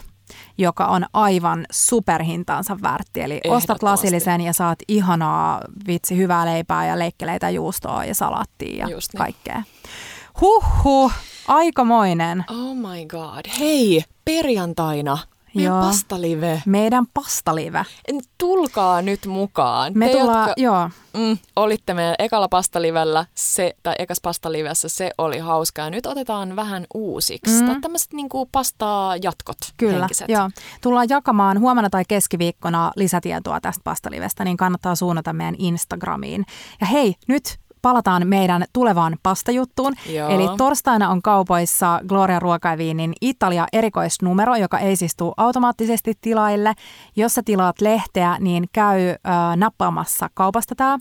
B: joka on aivan superhintaansa väärti. Eli ostat lasillisen ja saat ihanaa vitsi, hyvää leipää ja leikkeleitä juustoa ja salaattia ja
A: Just niin.
B: kaikkea. Huhhuh, aikamoinen.
A: Oh my god. Hei, perjantaina meidän
B: Joo.
A: pastalive.
B: Meidän pastalive.
A: En- Tulkaa nyt mukaan.
B: Me
A: Te,
B: tullaan,
A: jotka,
B: joo,
A: mm, olitte meidän ekalla pastalivellä, se, tai ekas pastalivessä, se oli hauskaa. Nyt otetaan vähän uusiksi. Mm. Tämmöiset niinku pastaa jatkot
B: Kyllä,
A: henkiset.
B: joo. Tullaan jakamaan huomenna tai keskiviikkona lisätietoa tästä pastalivestä, niin kannattaa suunnata meidän Instagramiin. Ja hei, nyt palataan meidän tulevaan pastajuttuun.
A: Joo.
B: Eli torstaina on kaupoissa Gloria Ruokaiviinin Italia erikoisnumero, joka ei siis tule automaattisesti tilaille. Jos sä tilaat lehteä, niin käy äh, nappaamassa kaupasta tämä.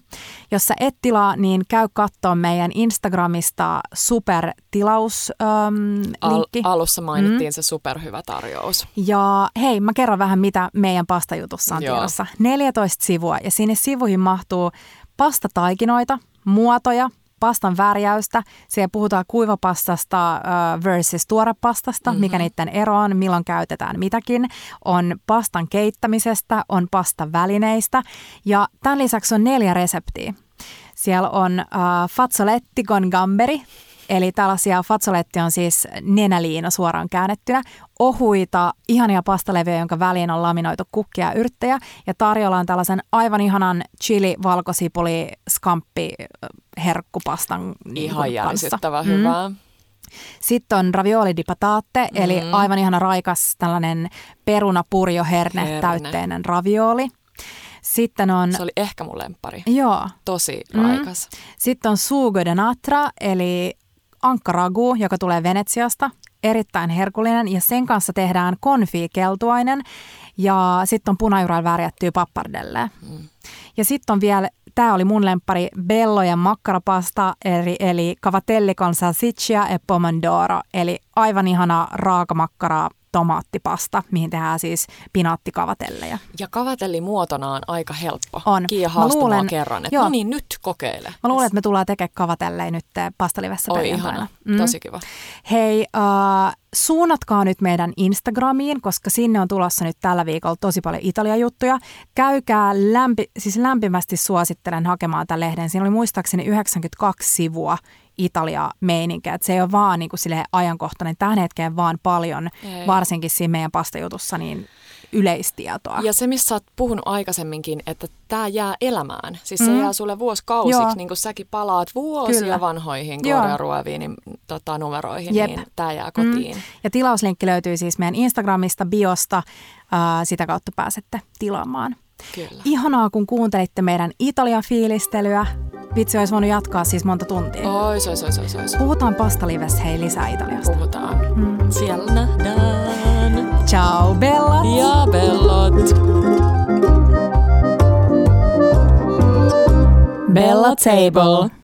B: Jos sä et tilaa, niin käy katsoa meidän Instagramista supertilaus ähm,
A: Al- alussa mainittiin mm. se superhyvä tarjous.
B: Ja hei, mä kerron vähän, mitä meidän pastajutussa on
A: Joo.
B: tiedossa. 14 sivua ja sinne sivuihin mahtuu pastataikinoita, muotoja, pastan värjäystä. Siellä puhutaan kuivapastasta uh, versus tuorepastasta, mm-hmm. mikä niiden ero on, milloin käytetään mitäkin. On pastan keittämisestä, on pastan välineistä ja tämän lisäksi on neljä reseptiä. Siellä on uh, fazzoletti con gamberi, Eli tällaisia fazzoletti on siis nenäliina suoraan käännettynä, ohuita, ihania pastalevyjä, jonka väliin on laminoitu kukkia ja yrttejä. Ja tarjolla on tällaisen aivan ihanan chili, valkosipuli, skamppi, herkkupastan niin
A: Ihan
B: kanssa.
A: hyvää.
B: Mm. Sitten on ravioli di patate, mm. eli aivan ihana raikas tällainen perunapurjoherne
A: Herne.
B: täytteinen ravioli. Sitten on,
A: Se oli ehkä mun lemppari.
B: joo,
A: Tosi
B: Mm.
A: raikas.
B: sitten on sugo de natra, eli ankkaragu, joka tulee Venetsiasta. Erittäin herkullinen ja sen kanssa tehdään konfikeltuainen ja sitten on punajuralla värjättyä pappardelle.
A: Mm.
B: Ja sitten on vielä, tämä oli mun lemppari, bellojen makkarapasta, eli, eli cavatelli con salsiccia e pomodoro, eli aivan ihana raakamakkara tomaattipasta, mihin tehdään siis pinaattikavatelleja.
A: Ja kavatelli muotona on aika helppo.
B: On.
A: Kiia
B: luulen-
A: kerran, että
B: joo.
A: no niin, nyt kokeile.
B: Mä luulen, että me tullaan tekemään kavatelleja nyt pastalivessä
A: Oi ihana, tosi kiva.
B: Hei, äh, suunnatkaa nyt meidän Instagramiin, koska sinne on tulossa nyt tällä viikolla tosi paljon Italia-juttuja. Käykää lämpi, siis lämpimästi suosittelen hakemaan tämän lehden. Siinä oli muistaakseni 92 sivua Italia-meininkiä. Et se ei ole vaan niin kuin ajankohtainen tähän hetkeen, vaan paljon,
A: Ei.
B: varsinkin siinä meidän pastajutussa, niin yleistietoa.
A: Ja se, missä sä oot puhunut aikaisemminkin, että tämä jää elämään. Siis se
B: Mm.
A: jää sulle vuosikausiksi,
B: Joo.
A: niin kun säkin palaat vuosia
B: Kyllä.
A: vanhoihin
B: Joo.
A: Gloria Ruoviinin tota, numeroihin,
B: Jep.
A: niin tämä jää kotiin. Mm.
B: Ja tilauslinkki löytyy siis meidän Instagramista, biosta. Äh, sitä kautta pääsette tilaamaan.
A: Kyllä.
B: Ihanaa, kun kuuntelitte meidän Italia-fiilistelyä. Vitsi, olisi voinut jatkaa siis monta tuntia.
A: Ois, ois, ois, ois, ois.
B: Puhutaan pastalivessä hei lisää Italiasta.
A: Puhutaan.
B: Mm.
A: Siellä nähdään.
B: Ciao Bella!
A: Ja bellot.
B: Bella Table.